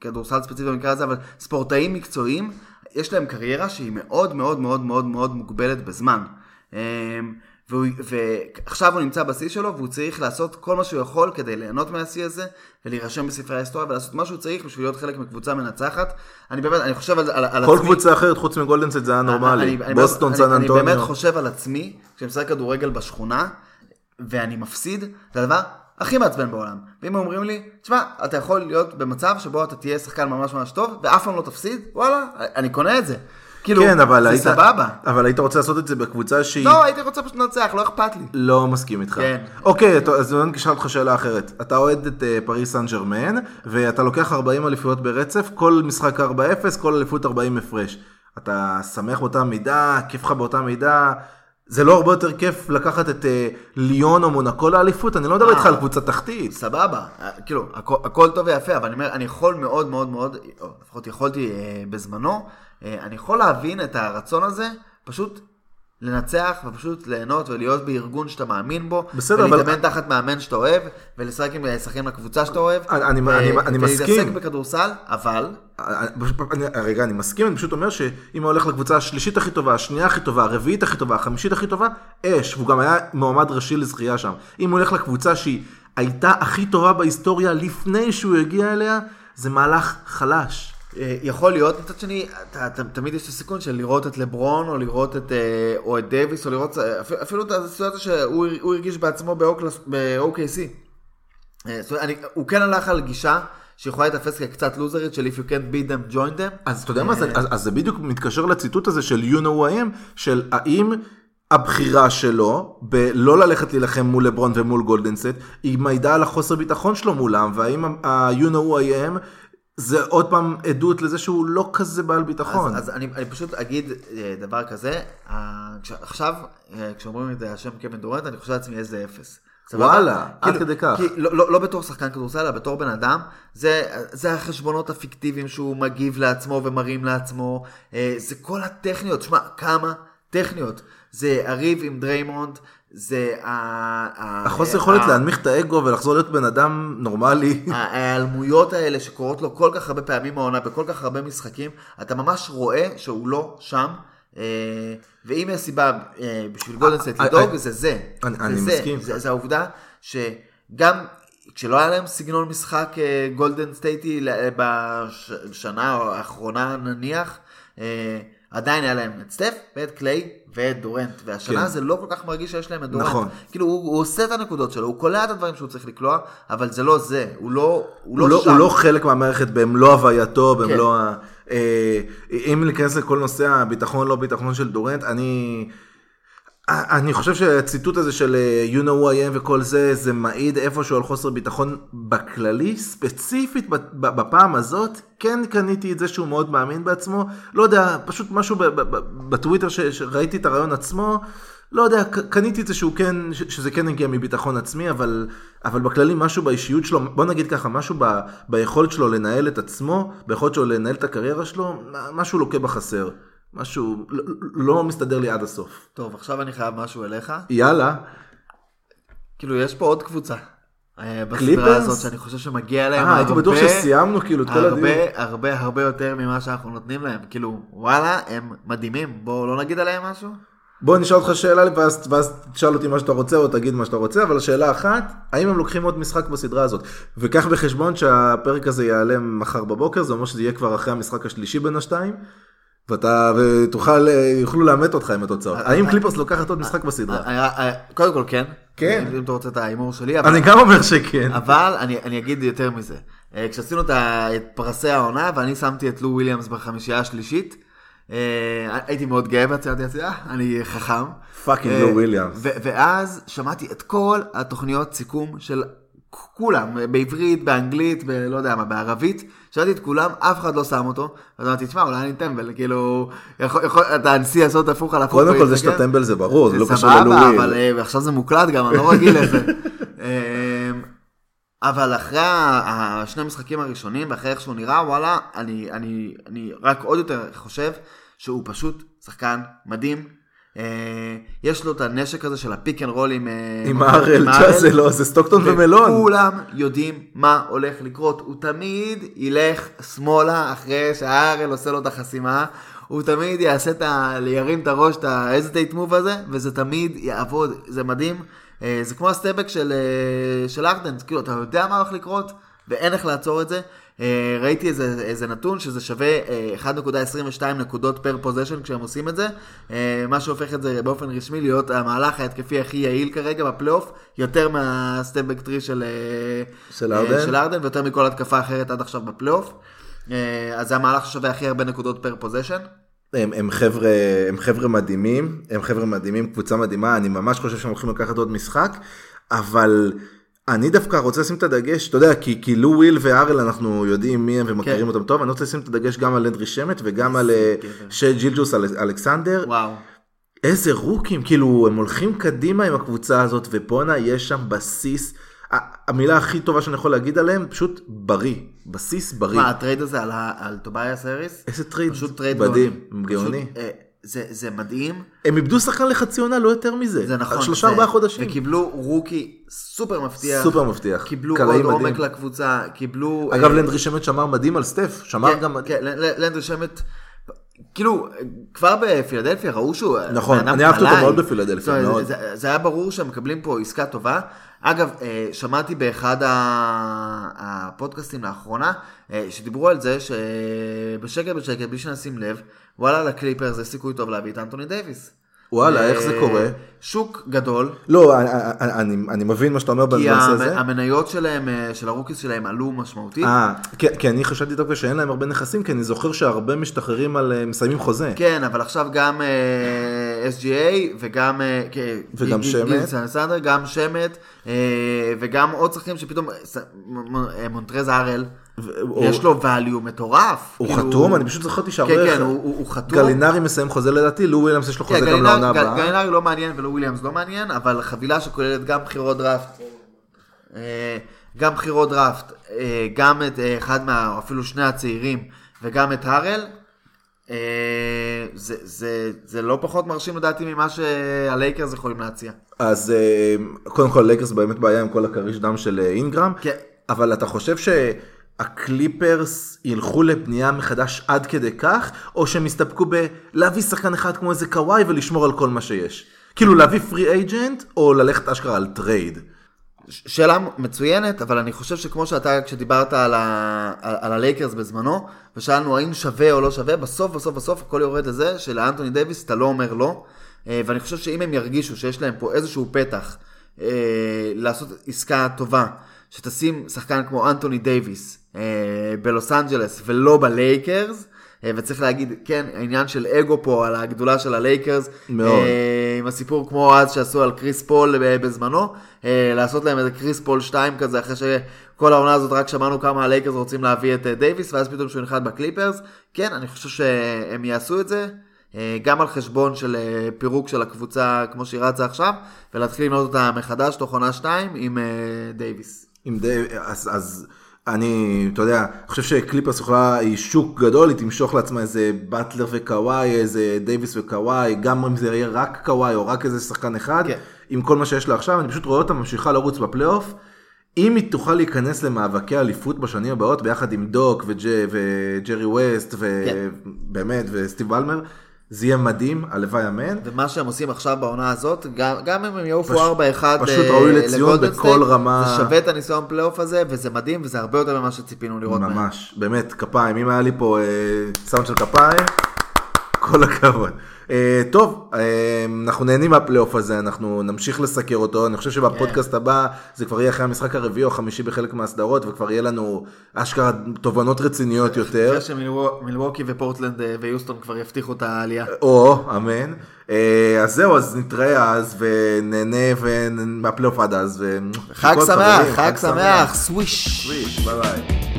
כדורסל ספציפי במקרה הזה, אבל ספורטאים מקצועיים, יש להם קריירה שהיא מאוד מאוד מאוד מאוד מאוד מוגבלת בזמן. אמ, והוא, ועכשיו הוא נמצא בשיא שלו והוא צריך לעשות כל מה שהוא יכול כדי ליהנות מהשיא הזה ולהירשם בספרי ההיסטוריה ולעשות מה שהוא צריך בשביל להיות חלק מקבוצה מנצחת. אני באמת, אני חושב על, על, על כל עצמי. קבוצה אחרת חוץ מגולדנסט זה היה נורמלי, אני- בוסטון, אני- סן אני באמת אנטוניו. חושב על עצמי, כשאני משחק כדורגל בשכונה, ואני מפסיד, זה הדבר הכי מעצבן בעולם. ואם אומרים לי, תשמע, אתה יכול להיות במצב שבו אתה תהיה שחקן ממש ממש טוב, ואף פעם לא תפסיד, וואלה, אני קונה את זה. כאילו, כן, אבל זה היית, סבבה. אבל היית רוצה לעשות את זה בקבוצה שהיא... לא, הייתי רוצה פשוט לנצח, לא אכפת לי. לא מסכים איתך. כן. אוקיי, אתה- אז אני אשאל אותך שאלה אחרת. אתה אוהד את אה, פריס סן ג'רמן, ואתה לוקח 40 אליפויות ברצף, כל משחק 4-0, כל אליפות 40 הפרש. אתה שמח באותה מידה, כיף לך באותה מידה, זה לא הרבה יותר כיף לקחת את אה, ליון או מונקו לאליפות? אני לא מדבר אה. איתך על קבוצה תחתית. סבבה, כאילו, הכל, הכל טוב ויפה, אבל אני אומר, אני יכול מאוד מאוד מאוד, או לפחות יכולתי אה, בזמנו, אני יכול להבין את הרצון הזה, פשוט לנצח ופשוט ליהנות ולהיות בארגון שאתה מאמין בו, בסדר, אבל- ולהתאמן תחת מאמן שאתה אוהב, ולשחק עם שחקנים לקבוצה שאתה אוהב, אני- אני- ו- אני- אני ולהתעסק מסכים. בכדורסל, אבל, אני- אני- רגע, אני מסכים, אני פשוט אומר שאם הוא הולך לקבוצה השלישית הכי טובה, השנייה הכי טובה, הרביעית הכי טובה, החמישית הכי טובה, אש, והוא גם היה מועמד ראשי לזכייה שם. אם הוא הולך לקבוצה שהיא הייתה הכי טובה בהיסטוריה לפני שהוא הגיע אליה, זה מהלך חלש. אה, יכול להיות, מצד שני, אתה, אתה, תמיד יש את הסיכון של לראות את לברון, או לראות את, אה, או את דייוויס, או לראות אה, אפילו, את הסיטואציה שהוא הוא הרגיש בעצמו ב-OKC. אני- הוא כן הלך על גישה שיכולה להתאפס כקצת לוזרית של If you can't beat them, join them. אז אתה יודע מה זה, אז, אז זה בדיוק מתקשר לציטוט הזה של you know I am, של האם הבחירה שלו בלא ללכת להילחם מול לברון ומול גולדנסט, היא מעידה על החוסר ביטחון שלו מולם, והאם ה-you know who I am זה עוד פעם עדות לזה שהוא לא כזה בעל ביטחון. אז, אז אני, אני פשוט אגיד אה, דבר כזה, אה, כש, עכשיו, אה, כשאומרים את השם קווין דורנט, אני חושב לעצמי איזה אפס. סבבה? וואלה, עד כדי כך. כי לא, לא, לא בתור שחקן כדורסל, אלא בתור בן אדם, זה, זה החשבונות הפיקטיביים שהוא מגיב לעצמו ומרים לעצמו, זה כל הטכניות, שמע, כמה טכניות. זה הריב עם דריימונד, זה החוסר יכולת להנמיך את האגו ולחזור להיות בן אדם נורמלי. ההיעלמויות האלה שקורות לו כל כך הרבה פעמים העונה בכל כך הרבה משחקים, אתה ממש רואה שהוא לא שם. אה, ואם יש סיבה אה, בשביל גולדן סטייט אה, לדאוג, זה זה. אני-. מסכים. זה, העובדה שגם כשלא היה להם סגנון משחק גולדן סטייטי ל- בשנה האחרונה נניח, אה, עדיין היה להם את סטף ואת קליי ואת דורנט, והשנה כן. זה לא כל כך מרגיש שיש להם את דורנט. נכון. כאילו הוא, הוא עושה את הנקודות שלו, הוא קולע את הדברים שהוא צריך לקלוע, אבל זה לא זה, הוא לא, הוא הוא לא לא, שם. הוא לא חלק מהמערכת במלוא הווייתו, במלוא כן. ה... אה, אם ניכנס לכל נושא הביטחון לא ביטחון של דורנט, אני... אני חושב שהציטוט הזה של אה, you know who I am וכל זה, זה מעיד איפשהו על חוסר ביטחון בכללי, ספציפית בפעם הזאת, כן קניתי את זה שהוא מאוד מאמין בעצמו, לא יודע, פשוט משהו בטוויטר שראיתי את הרעיון עצמו, לא יודע, קניתי את זה שהוא כן, שזה כן הגיע מביטחון עצמי, אבל, אבל בכללי משהו באישיות שלו, בוא נגיד ככה, משהו ב, ביכולת שלו לנהל את עצמו, ביכולת שלו לנהל את הקריירה שלו, משהו לוקה בחסר. משהו לא, לא מסתדר לי עד הסוף. טוב, עכשיו אני חייב משהו אליך. יאללה. כאילו, יש פה עוד קבוצה. אה, בסדרה? הזאת שאני חושב שמגיע להם אה, הייתי בטוח שסיימנו כאילו את כל הדיון. הרבה הרבה הרבה יותר ממה שאנחנו נותנים להם. כאילו, וואלה, הם מדהימים. בואו לא נגיד עליהם משהו? בוא נשאל אותך שאלה ואז, ואז תשאל אותי מה שאתה רוצה או תגיד מה שאתה רוצה, אבל שאלה אחת, האם הם לוקחים עוד משחק בסדרה הזאת? וקח בחשבון שהפרק הזה יעלה מחר בבוקר, זה אומר שזה יהיה כבר אחרי המשחק השלישי בין השתיים, ואתה, ותוכל, אה, יוכלו לאמת אותך עם התוצאות. האם קליפרס לוקחת עוד משחק בסדרה? אה, אה, קודם כל כן. כן. אם אתה רוצה את ההימור שלי. אני גם אומר שכן. אבל אני, אגיד יותר מזה. אה, כשעשינו את פרסי העונה ואני שמתי את לו וויליאמס בחמישייה השלישית, אה, הייתי מאוד גאה בעצמי, אה, אני חכם. fucking אה, לו וויליאמס. ואז שמעתי את כל התוכניות סיכום של כולם, בעברית, באנגלית, בלא יודע מה, בערבית, שמעתי את כולם, אף אחד לא שם אותו, אז אמרתי, תשמע, אולי אני טמבל, כאילו, יכול, יכול, אתה הנשיא לעשות הפוך על הפוך. קודם כל זה. שאתה טמבל זה ברור, זה לא קשור סבבה, ללו ווי. אבל אה, עכשיו זה מוקלט גם, אני לא רגיל לזה. אמ, אבל אחרי השני המשחקים הראשונים, ואחרי איך שהוא נראה, וואלה, אני, אני, אני רק עוד יותר חושב שהוא פשוט שחקן מדהים. אה, יש לו את הנשק הזה של ה pick and roll עם... אה, עם הרל, זה לא, זה סטוקטון ומלון. וכולם יודעים מה הולך לקרות. הוא תמיד ילך שמאלה אחרי שהרל עושה לו את החסימה. הוא תמיד יעשה את ה... ירים את הראש, את ה-hesitate move הזה, וזה תמיד יעבוד, זה מדהים. אה, זה כמו ה step back של, של הארדן, כאילו, אתה יודע מה הולך לקרות, ואין איך לעצור את זה. אה, ראיתי איזה, איזה נתון שזה שווה אה, 1.22 נקודות per possession כשהם עושים את זה, אה, מה שהופך את זה באופן רשמי להיות המהלך ההתקפי הכי יעיל כרגע בפלייאוף, יותר מה step back three של, אה, של אה, הארדן? של הארדן ויותר מכל התקפה אחרת עד עכשיו בפלייאוף. אה, אז זה המהלך ששווה הכי הרבה נקודות per possession. הם, הם, חבר'ה, הם חבר'ה מדהימים, הם חבר'ה מדהימים, קבוצה מדהימה, אני ממש חושב שהם הולכים לקחת עוד משחק, אבל אני דווקא רוצה לשים את הדגש, אתה יודע, כי, כי לו וויל והרל אנחנו יודעים מי הם ומכירים כן. אותם טוב, אני רוצה לשים את הדגש גם על לנדרי שמט וגם על אה, גבר. שיי גילג'ס אל- אלכסנדר. וואו. איזה rookies, כאילו הם הולכים קדימה עם הקבוצה הזאת, ובואנה יש שם בסיס, המילה הכי טובה שאני יכול להגיד עליהם, פשוט בריא, בסיס בריא. מה, ה trade הזה על, על טובייאס האריס? איזה trade פשוט trade מדהים, פשוט, גאוני. אה, זה, זה מדהים, הם איבדו שחקן לחצי עונה, לא יותר מזה. זה נכון. שלושה ארבעה חודשים. וקיבלו רוקי סופר מבטיח. סופר מבטיח. קיבלו עוד מדהים. עומק לקבוצה, קיבלו... אגב, אה, לנדרי שמט שמר מדהים על סטף, שמר כן, גם... כן, לנדרי שמט, כאילו, כבר בפילדלפיה ראו שהוא... נכון, אני אהבתי אותו. מאוד בפילדלפיה, מאוד. זה, זה היה ברור שהם מקבלים פה עסקה טובה. אגב, אה, שמעתי באחד הפודקאסטים לאחרונה, אה, שדיברו על זה שבשקט בשקט, בלי שנשים לב, וואלה, לקליפרס סיכוי טוב להביא את אנטוני דייוויס. וואלה, איך זה אה, קורה? שוק גדול, לא, אני- אני- אני אני מבין מה שאתה אומר כי בנושא הזה. המניות שלהם, אה, של ה rookies שלהם עלו משמעותית. אה, כי כי אני חשבתי דווקא שאין להם הרבה נכסים, כי אני זוכר שהרבה משתחררים על אה, מסיימים חוזה. כן, אבל עכשיו גם אה, SGA וגם... אה, כ- וגם שמט. גם שמט, אה, וגם עוד שחקנים שפתאום... אה, מונטרז הרל, יש לו value מטורף. הוא כאילו- חתום, אני פשוט זכרתי כן, שהרבה... כן, הוא- הוא הוא חתום. גלינארי מסיים חוזה לדעתי, לו וויליאמס יש לו כן, חוזה גם לעונה גל- הבאה. גלינארי לא מעניין ולו וויליאמס לא מעניין, אבל חבילה שכוללת גם בחירות דראפט, אה, גם בחירות דראפט, אה, גם את אה, אחד מה... אפילו שני הצעירים, וגם את הרל, זה, זה, זה לא פחות מרשים לדעתי ממה שהלייקרס יכולים להציע. אז קודם כל לייקרס באמת בעיה עם כל הקריש דם של אינגרם, כן. אבל אתה חושב שהקליפרס ילכו לבנייה מחדש עד כדי כך, או שהם יסתפקו בלהביא שחקן אחד כמו איזה קוואי ולשמור על כל מה שיש? כאילו להביא free agent, או ללכת אשכרה על trade? שאלה מצוינת, אבל אני חושב שכמו שאתה, כשדיברת על, ה, על, הלייקרס בזמנו, ושאלנו האם שווה או לא שווה, בסוף בסוף בסוף הכל יורד לזה שלאנטוני דייוויס אתה לא אומר לא, אה, ואני חושב שאם הם ירגישו שיש להם פה איזשהו פתח אה, לעשות עסקה טובה, שתשים שחקן כמו אנטוני דייוויס בלוס אנג'לס ולא בלייקרס, אה, וצריך להגיד, כן, העניין של אגו פה על הגדולה של הלייקרס, מאוד. אה, עם הסיפור כמו אז שעשו על קריס פול בזמנו, אה, לעשות להם איזה קריס פול 2 כזה, אחרי שכל העונה הזאת רק שמענו כמה הלייקרס רוצים להביא את אה, דייוויס, ואז פתאום שהוא נחת בקליפרס. כן, אני חושב שהם יעשו את זה, אה, גם על חשבון של אה, פירוק של הקבוצה כמו שהיא רצה עכשיו, ולהתחיל לבנות אותה מחדש תוך עונה 2 עם אה, דייוויס. עם די... אז, אז אני, אתה יודע, חושב שקליפרס יכולה, היא שוק גדול, היא תמשוך לעצמה איזה באטלר וקוואי, איזה דייוויס וקוואי, גם אם זה יהיה רק קוואי או רק איזה שחקן אחד, כן. עם כל מה שיש לה עכשיו, אני פשוט רואה אותה ממשיכה לרוץ בפלייאוף. אם היא תוכל להיכנס למאבקי אליפות בשנים הבאות ביחד עם דוק וג', וג'רי ווסט כן. ובאמת וסטיב באלמר, זה יהיה מדהים, הלוואי אמן. ומה שהם עושים עכשיו בעונה הזאת, גם, גם אם הם פש- יעופו 4-1 פשוט ל- ראוי לציון בכל סטייט, רמה. זה שווה את הניסיון פלייאוף הזה, וזה מדהים, וזה הרבה יותר ממה שציפינו לראות מהם. ממש, באמת, כפיים. אם היה לי פה אה, סאונד של כפיים, כל הכבוד. אה, טוב, אה, אנחנו נהנים מהפלייאוף הזה, אנחנו נמשיך לסקר אותו. אני חושב שבפודקאסט הבא זה כבר יהיה אחרי המשחק הרביעי או החמישי בחלק מהסדרות, וכבר יהיה לנו אשכרה תובנות רציניות יותר. אחרי שמילווקי ופורטלנד אה, ויוסטון כבר יבטיחו את העלייה. או, אמן. אז זהו, אז נתראה אז ונהנה מהפלייאוף עד אז. חג שמח, חג שמח, סוויש. סוויש, ביי ביי.